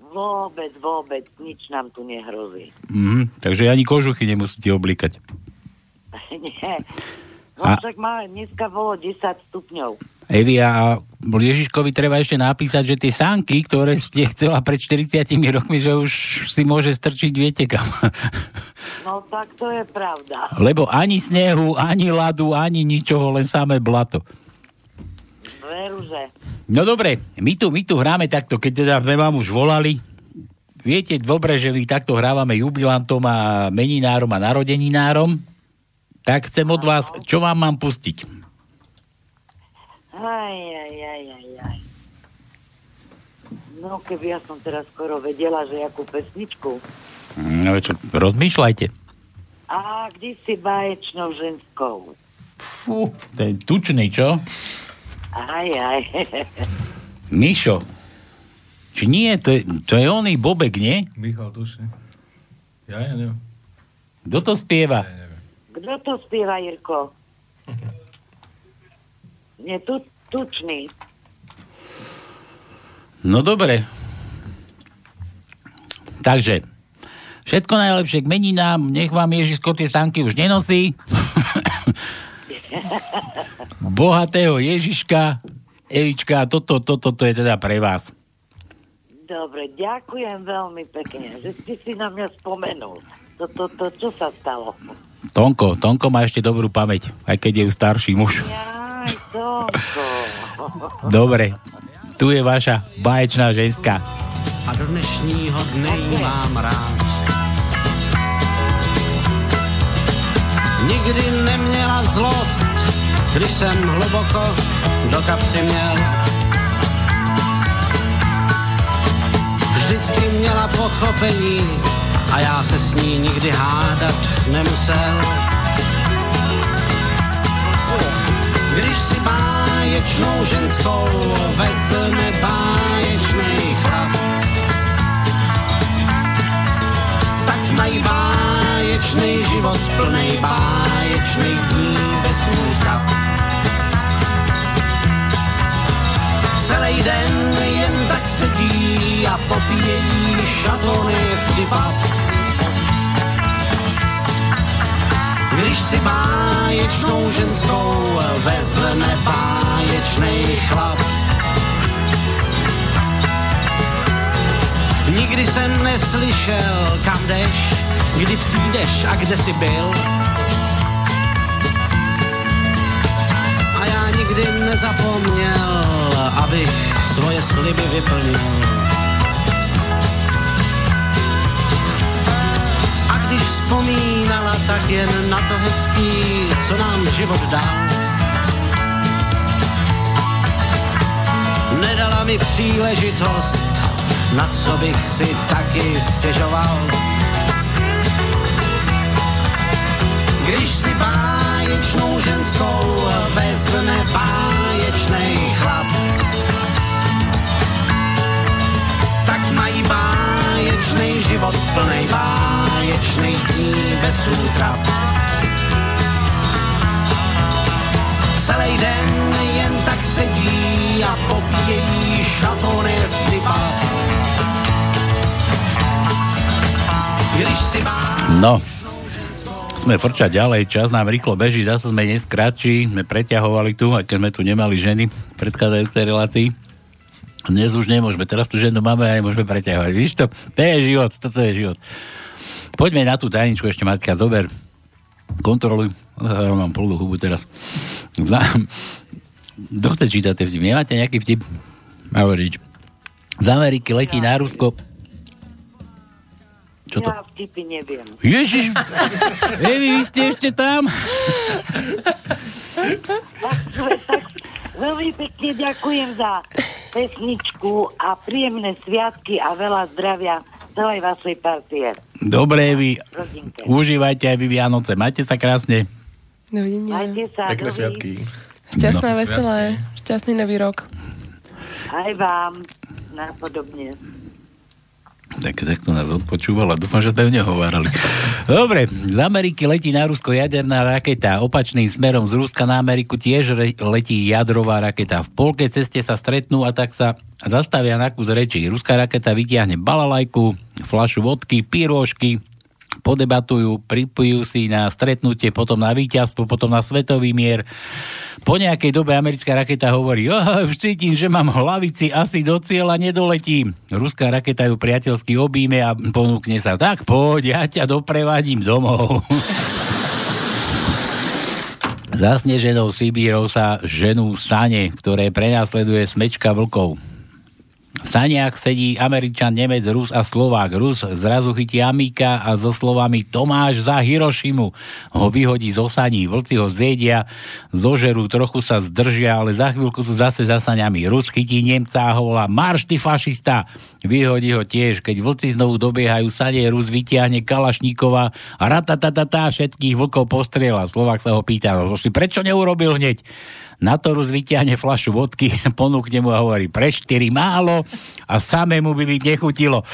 Vôbec, vôbec, nič nám tu nehrozí. Mhm, takže ani kožuchy nemusíte oblikať. [laughs] Nie. No A- však máme, dneska bolo 10 stupňov. Evi, a Ježiškovi treba ešte napísať, že tie sánky, ktoré ste chcela pred 40 rokmi, že už si môže strčiť viete kam. No tak to je pravda. Lebo ani snehu, ani ľadu, ani ničoho, len samé blato. Veru, že. No dobre, my tu, my tu hráme takto, keď teda sme vám už volali. Viete dobre, že my takto hrávame jubilantom a meninárom a narodeninárom. Tak chcem od vás, čo vám mám pustiť? Aj, aj, aj, aj, aj. No, keby ja som teraz skoro vedela, že jakú pesničku. No čo, rozmýšľajte. A kde si báječnou ženskou? Fú, to je tučný, čo? Aj, aj. Mišo. Či nie, to je, to je oný Bobek, nie? Michal Tušný. Ja, ja neviem. Kto to spieva? Kto to spieva, Jirko? [laughs] Nie, tu, tučný. No dobre. Takže, všetko najlepšie k meninám, nech vám Ježiško tie sanky už nenosí. [laughs] Bohatého Ježiška, Evička, toto, toto, to je teda pre vás. Dobre, ďakujem veľmi pekne, že ste si na mňa spomenul. To, to, to, čo sa stalo? Tonko, Tonko má ešte dobrú pamäť, aj keď je starší muž. Tonko. Dobre, tu je vaša báječná ženská. a do dnešního dne mám rád. Nikdy neměla zlost, když jsem hluboko do kapsy měl. Vždycky měla pochopení a já se s ní nikdy hádat nemusel. Když si báječnou ženskou vezme báječný chlap, tak mají báječný život plný báječných dní bez útrap. Celý den jen tak sedí a popíjejí šatony v kebab. Když si báječnou ženskou vezme báječný chlap. Nikdy jsem neslyšel, kam jdeš, kdy přijdeš a kde jsi byl. A já nikdy nezapomněl, abych svoje sliby vyplnil. Když vzpomínala, tak jen na to hezký, co nám život dal. Nedala mi příležitost, na co bych si taky stěžoval. Když si báječnou ženskou vezme báječný chlap, mají báječný život plný báječných dní bez útrap. Celý den jen tak sedí a popíjejí šatony v dipách. Když si má... No, sme frčať ďalej, čas nám rýchlo beží, zase sme dnes kratší, sme preťahovali tu, aj keď sme tu nemali ženy v predchádzajúcej relácii. Dnes už nemôžeme, teraz tu ženu máme a nemôžeme preťahovať. Víš to, to je život, toto je život. Poďme na tú tajničku ešte, Matka, zober. Kontroluj. Ja mám plnú hubu teraz. Kto chce čítať vtip? Nemáte nejaký vtip? Hovoriť. Z Ameriky letí na Rusko. Čo to? Ja vtipy neviem. Ježiš, [laughs] Evi, vy ste ešte tam? [laughs] Veľmi pekne ďakujem za pesničku a príjemné sviatky a veľa zdravia celej vašej partie. Dobre, Evi, užívajte aj vy Vianoce. Majte sa krásne. Dovidenia. Majte sa, Pekné dovi- sviatky. Šťastné, No. veselé. Šťastný nový rok. Aj vám. Napodobne. Tak, tak to nás odpočúvala. Dúfam, že to nehovárali. Dobre, z Ameriky letí na Rusko jaderná raketa. Opačným smerom z Ruska na Ameriku tiež re- letí jadrová raketa. V polke ceste sa stretnú a tak sa zastavia na kus reči. Ruská raketa vytiahne balalajku, flašu vodky, pírožky, podebatujú, pripojú si na stretnutie, potom na víťazstvo, potom na svetový mier. Po nejakej dobe americká raketa hovorí, oh, už cítim, že mám hlavici, asi do cieľa nedoletím. Ruská raketa ju priateľsky obíme a ponúkne sa, tak poď, ja ťa doprevadím domov. [laughs] Zasneženou Sibírou sa ženú sane, ktoré prenasleduje smečka vlkov. V saniach sedí Američan, Nemec, Rus a Slovák. Rus zrazu chytí Amíka a so slovami Tomáš za Hirošimu ho vyhodí zo saní. Vlci ho zjedia, zožerú, trochu sa zdržia, ale za chvíľku sú zase za saňami. Rus chytí Nemca a ho volá Marš, ty fašista! Vyhodí ho tiež. Keď vlci znovu dobiehajú sanie, Rus vytiahne Kalašníkova a ratatatata všetkých vlkov postrieľa. Slovák sa ho pýta, no si prečo neurobil hneď? Na to Rus vyťahne flašu vodky, [laughs] ponúkne mu a hovorí, pre štyri málo a samému by byť nechutilo. [laughs]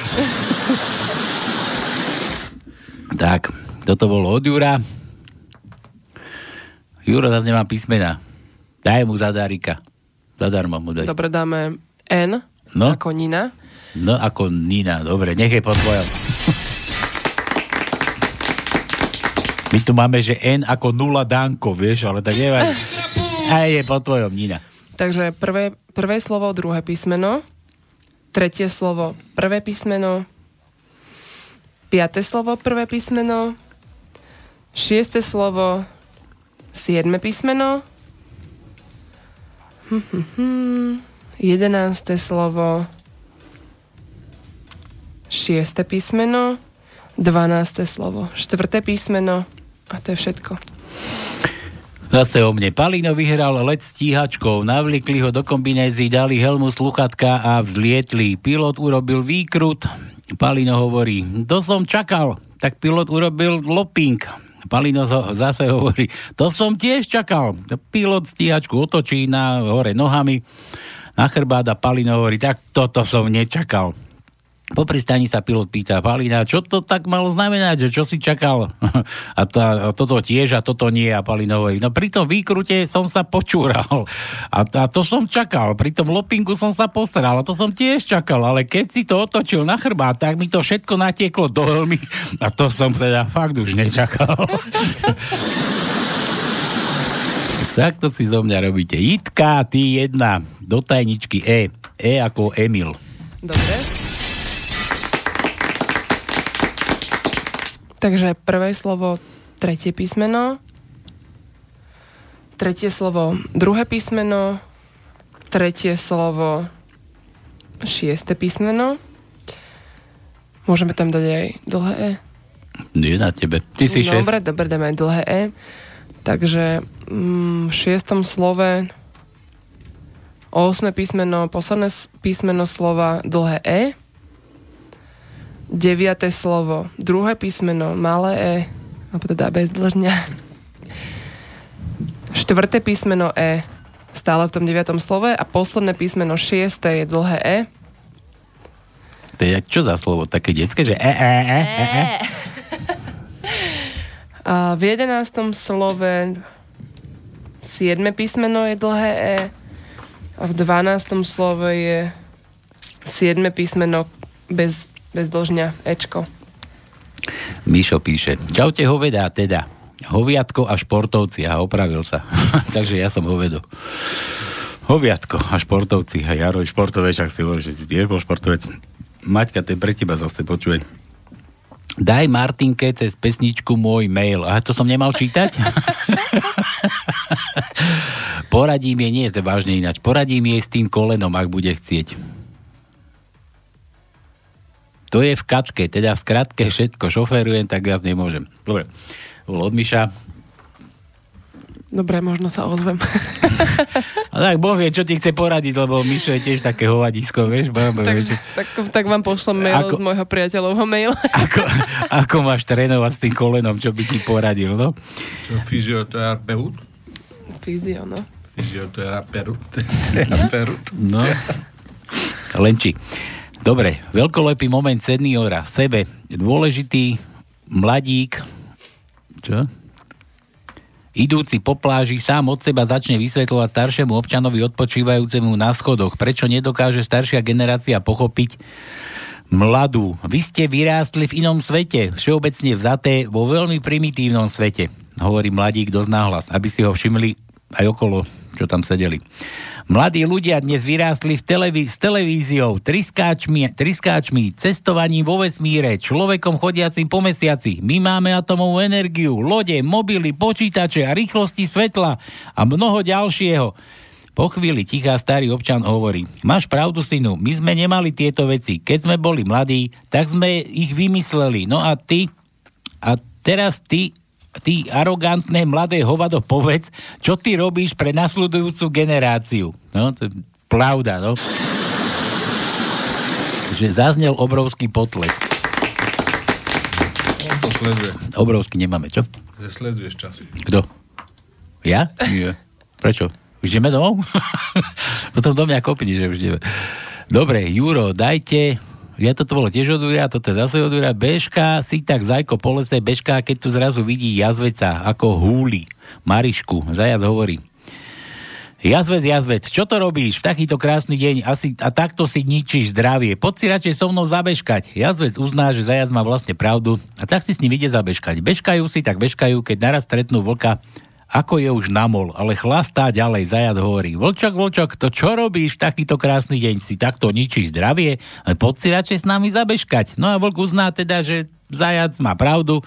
tak, toto bolo od Jura. Juro zase nemá písmena. Daj mu zadarika. Zadarmo mu daj. Dobre, dáme N No. ako Nina. No ako Nina, dobre, nech je po tvojom. My tu máme, že N ako nula Danko, vieš, ale tak nevadí. A je po tvojom, Nina. Takže prvé, prvé slovo, druhé písmeno. Tretie slovo, prvé písmeno. Piaté slovo, prvé písmeno. Šieste slovo, siedme písmeno. Hm, hm, hm. Jedenácté slovo, šieste písmeno. Dvanácté slovo, štvrté písmeno. A to je všetko. Zase o mne. Palino vyhral let stíhačkou, navlikli ho do kombinézy, dali helmu sluchatka a vzlietli. Pilot urobil výkrut. Palino hovorí, to som čakal. Tak pilot urobil loping. Palino zase hovorí, to som tiež čakal. Pilot stíhačku otočí na hore nohami. Na chrbát a Palino hovorí, tak toto som nečakal. Po pristani sa pilot pýta Palina, čo to tak malo znamenať, že čo si čakal? [laughs] A, to, a toto tiež a toto nie. A hovorí, no pri tom výkrute som sa počúral. A, a to som čakal. Pri tom lopingu som sa postaral. A to som tiež čakal. Ale keď si to otočil na chrbát, tak mi to všetko natieklo do helmy. A to som teda fakt už nečakal. [laughs] Takto si zo mňa robíte. Jitka, ty jedna. Do tajničky E. E ako Emil. Dobre. Takže prvé slovo, tretie písmeno. Tretie slovo, druhé písmeno. Tretie slovo, šieste písmeno. Môžeme tam dať aj dlhé E. Je na tebe. Ty si šéf. Dobre, dobre, dáme aj dlhé E. Takže mm, v šiestom slove osme písmeno, posledné písmeno slova dlhé E. Deviate slovo, druhé písmeno, malé E, alebo teda bez dlžňa. Štvrté písmeno E, stále v tom deviatom slove a posledné písmeno šiesté je dlhé E. To je jak- čo za slovo? Také detské, že e, e, e, e, e. [laughs] A v jedenáctom slove siedme písmeno je dlhé E a v dvanáctom slove je siedme písmeno bez, bez dlžňa Ečko. Mišo píše, čaute hovedá teda. Hoviatko a športovci. A opravil sa. [laughs] Takže ja som hovedo. Hoviatko a športovci. A Jaro je športovec, ak si hovorí, že si tiež bol športovec. Maťka, to je pre teba zase, počuj. Daj Martinke cez pesničku môj mail. A to som nemal čítať? [laughs] Poradím jej, nie je to vážne ináč, poradím jej s tým kolenom, ak bude chcieť. To je v katke, teda v skratke všetko šoférujem, tak viac nemôžem. Dobre, bol od Miša. Dobre, možno sa ozvem. [laughs] A tak Boh vie, čo ti chce poradiť, lebo Mišo je tiež také hovadisko, vieš? Bo, bo, vieš tak, tak vám pošlem mail Ako- z môjho priateľovho maila. [laughs] ako máš trénovať s tým kolenom, čo by ti poradil, no? Čo, fyzioterapeut? Fyzio, no. Fyzioterapeut. [laughs] Terapeut. No. Lenči. Dobre, veľkolepý moment seniora. Sebe dôležitý mladík, čo? Idúci po pláži sám od seba začne vysvetľovať staršiemu občanovi odpočívajúcemu na schodoch, prečo nedokáže staršia generácia pochopiť mladú. Vy ste vyrástli v inom svete, všeobecne vzaté vo veľmi primitívnom svete, hovorí mladík dosť náhlas, aby si ho všimli aj okolo, čo tam sedeli. Mladí ľudia dnes vyrástli v televí- s televíziou, triskáčmi, triskáčmi, cestovaním vo vesmíre, človekom chodiacim po mesiaci. My máme atomovú energiu, lode, mobily, počítače a rýchlosti svetla a mnoho ďalšieho. Po chvíli tichá starý občan hovorí, máš pravdu, synu, my sme nemali tieto veci. Keď sme boli mladí, tak sme ich vymysleli. No a ty, a teraz ty, ty arogantné mladé hovado povedz, čo ty robíš pre nasledujúcu generáciu. No, to je pravda, no. Že zaznel obrovský potlesk. On to sleduje. Obrovský nemáme, čo? Že sleduješ čas. Kto? Ja? Nie. Prečo? Už ideme domov? [laughs] Potom do mňa kopni, že už ideme. Dobre, Juro, dajte... Ja toto bolo tiež od Jura, toto je zase od Jura. Bežka si tak zajko po lese, bežka, keď tu zrazu vidí jazveca, ako húli. Marišku, zajac hovorí. Jazvec, jazvec, čo to robíš v takýto krásny deň asi, a takto si ničíš zdravie? Poď si radšej so mnou zabežkať. Jazvec uzná, že zajac má vlastne pravdu a tak si s ním ide zabežkať. Bežkajú si, tak bežkajú, keď naraz stretnú vlka, ako je už namol, ale chlastá ďalej, zajac hovorí. Vlčok, vlčok, to čo robíš takýto krásny deň? Si takto ničíš zdravie? Poď si radšej s nami zabežkať. No a vlk uzná teda, že zajac má pravdu,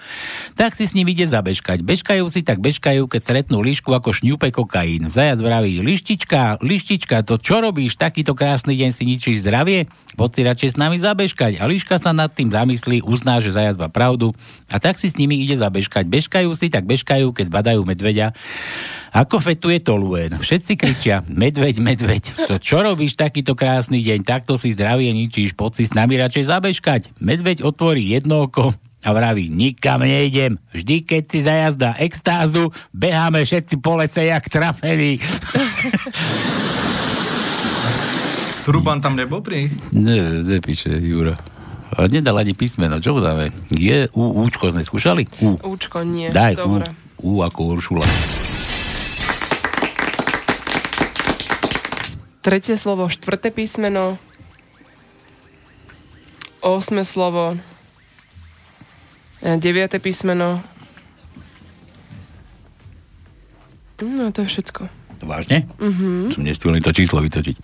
tak si s ním ide zabežkať. Bežkajú si, tak bežkajú, keď stretnú líšku ako šňupe kokain. Zajac vraví, lištička, lištička, to čo robíš, takýto krásny deň si ničíš zdravie? Poď si radšej s nami zabežkať. A líška sa nad tým zamyslí, uzná, že zajac má pravdu a tak si s nimi ide zabežkať. Bežkajú si, tak bežkajú, keď badajú medveďa. Ako fetuje toluen. Všetci kričia, medveď, medveď. To čo robíš takýto krásny deň? Takto si zdravie ničíš, poď si s nami radšej zabežkať. Medveď otvorí jedno oko a vraví, nikam nejdem. Vždy, keď si zajazdá extázu, beháme všetci po lese jak trafení. [laughs] Truban tam nebol pri nich? Ne, nepíše Juro. A nedal ani písmeno, čo mu dáme? Je, U, Účko sme skúšali? U. Účko nie. Daj Dobre. U, U ako Uršula. Tretie slovo, štvrté písmeno. Osme slovo. E, Deviate písmeno. No, to je všetko. Vážne? Mhm. Som nestihol to číslo vytočiť.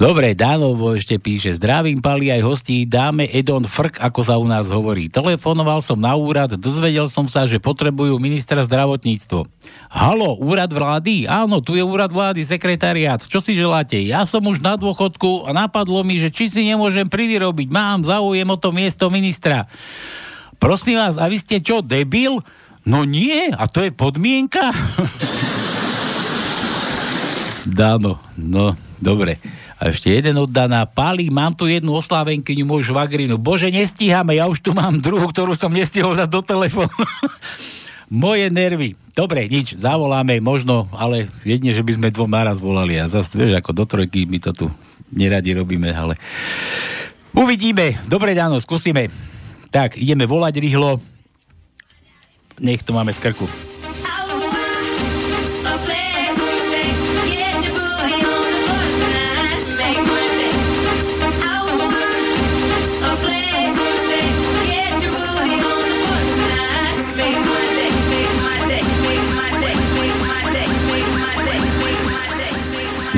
Dobre, Dánovo ešte píše, zdravím pali aj hostí, dáme Edon Frk, ako sa u nás hovorí. Telefonoval som na úrad, dozvedel som sa, že potrebujú ministra zdravotníctvo. Halo, úrad vlády? Áno, tu je úrad vlády, sekretariát. Čo si želáte? Ja som už na dôchodku a napadlo mi, že či si nemôžem privyrobiť. Mám záujem o to miesto ministra. Prosím vás, a vy ste čo, debil? No nie, a to je podmienka? [laughs] Dáno, no, dobre. A ešte jeden oddaná. Pali, mám tu jednu oslávenkyňu, môj švagrinu. Bože, nestíhame, ja už tu mám druhú, ktorú som nestihol dať do telefónu. [laughs] Moje nervy. Dobre, nič, zavoláme možno, ale jedne, že by sme dvom naraz volali. A zase, vieš, ako do trojky my to tu neradi robíme, ale uvidíme. Dobre, Dáno, skúsime. Tak, ideme volať rýchlo. Nech to máme z krku.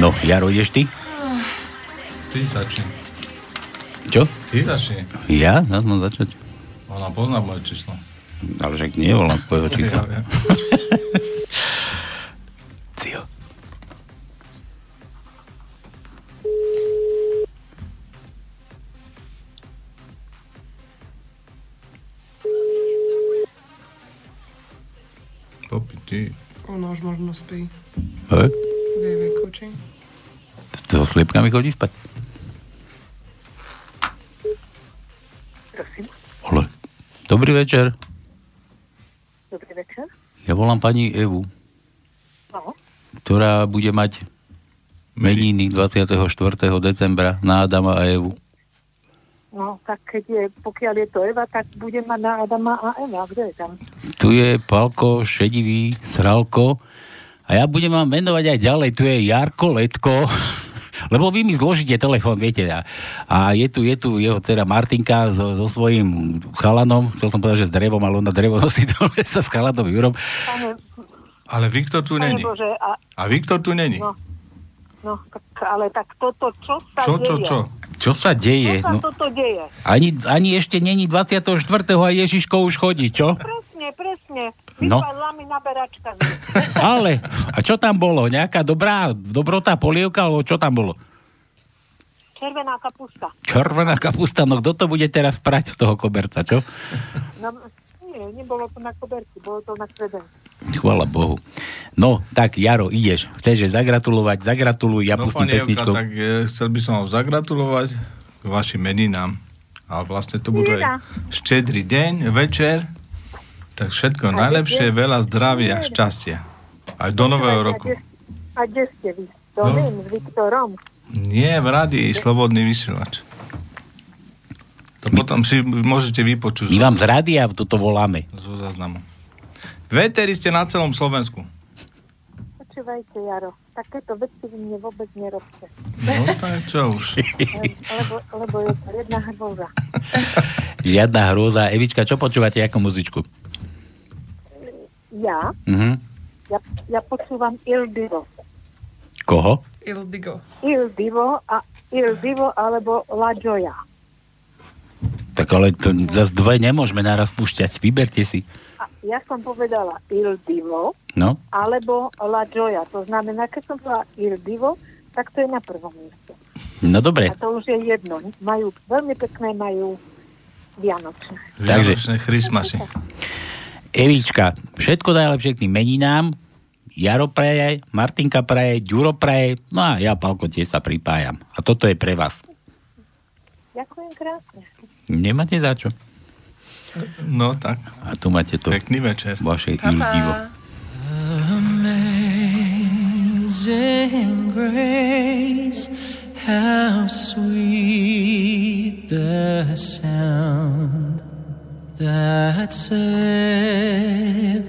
No, Jaro, ideš ty? Ty začni. Ty začni. Ja? No, no začať. Ona pozná moje číslo. Ale však nie volám z tvojho [laughs] čísla. Ja viem. [laughs] Cio. Popi, ty. Ono už možno spí. Hej. Vie, vie, coaching. To so sliepkami chodí spať. Prosím. Ole. Dobrý večer. Dobrý večer. Ja volám pani Evu, No, ktorá bude mať meniny 24. decembra na Adama a Evu. no tak keď je, pokiaľ je to Eva, tak budem mať na Adama a Eva. Kto je tam? Tu je Palko Šedivý, Sralko a ja budem vám menovať aj ďalej. Tu je Jarko Letko, lebo vy mi zložíte telefón, viete. A, a je tu, je tu jeho dcera Martinka so, so svojím chalanom, chcel som povedať, že s drevom, ale ona drevo [laughs] nosí do lesa s chalanom Jurom. Pane, Ale Viktor tu není. Bože, a, A Viktor tu není. no, no, tak, ale tak toto, čo sa Čo, deje? čo, čo? Čo sa deje? Čo sa No, toto deje? ani, ani ešte není 24. a Ježiško už chodí, čo? Presne, presne. No. Vypadla mi na naberačka. [laughs] Ale, a čo tam bolo? Nejaká dobrá, dobrotá polievka, alebo čo tam bolo? Červená kapusta. Červená kapusta, no kto to bude teraz prať z toho koberca, čo? No, nie, nebolo to na koberci, bolo to na kredenci. Chvala Bohu. No, tak Jaro, ideš. Chceš zagratulovať, zagratuluj, ja no, pustím pesničku. Tak e, chcel by som vám zagratulovať k vašim meninám. A vlastne to budú aj štedrý deň, večer. Tak všetko najlepšie, veľa zdravia, šťastia. Aj do nového roku. A kde ste vy? To No. s Viktorom. Nie, v rádii, slobodný vysielač. To potom si môžete vypočuť My vám z rádia toto voláme. zo záznamu. Veteri ste na celom Slovensku. Počúvajte, Jaro, takéto veci vy mne vôbec nerobte. No tak čo už. [laughs] lebo, lebo je to jedna hrôza. Žiadna hrôza. Evička, čo počúvate ako muzičku? Ja, Mhm. ja, ja počúvam Il Divo. Koho? Il Digo. Il Divo a Il Divo alebo La Gioia. Tak ale to zase dve nemôžeme naraz púšťať. Vyberte si. A ja som povedala Il Divo No, alebo La Gioia. To znamená, keď som povedala Il Divo, tak to je na prvom mieste. no dobre. A to už je jedno. Majú veľmi pekné, majú Vianočné. Takže- Vianočné Christmasy. Evička, všetko najlepšie k tým meninám. Jaro praje, Martinka praje, Ďuro praje, no a ja, Palko, tiež sa pripájam. A toto je pre vás. Ďakujem krásne. Nemáte za čo? No tak. A tu máte to. Pekný večer. Vaše ildivo. Amazing grace, how sweet the sound that saved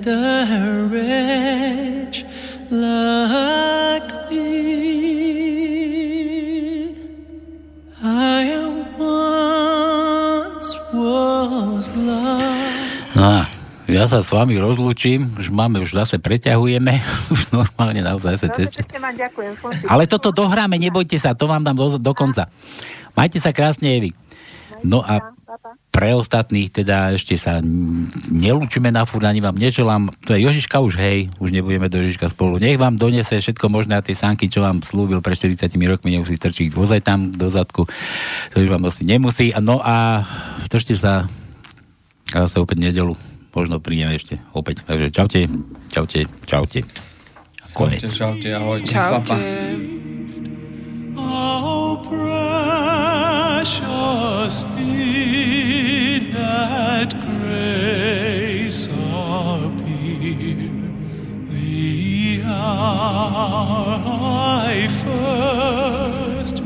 a wretch like me. I once was lost. No ja sa s vami rozlúčim, už máme, už zase preťahujeme, [laughs] už normálne naozaj sa pekne vám ďakujem. Ale toto dohráme, nebojte sa, to vám dám do, do konca. Majte sa krásne, Evi. No a pre ostatných teda ešte sa nelúčime na furt, ani vám neželám. To je Jožiška už hej, už nebudeme do Jožiška spolu. Nech vám donese všetko možné a tie sánky, čo vám slúbil pre 40 rokmi, nemusí strčiť vozaj tam do zadku. To už vám asi nemusí. No a držte sa a zase opäť nedelu. Možno prídeme ešte opäť. Takže čaute, čaute, čaute. Konec. Čaute, ahojte. Čaute. Oh, did that grace appear. The hour I first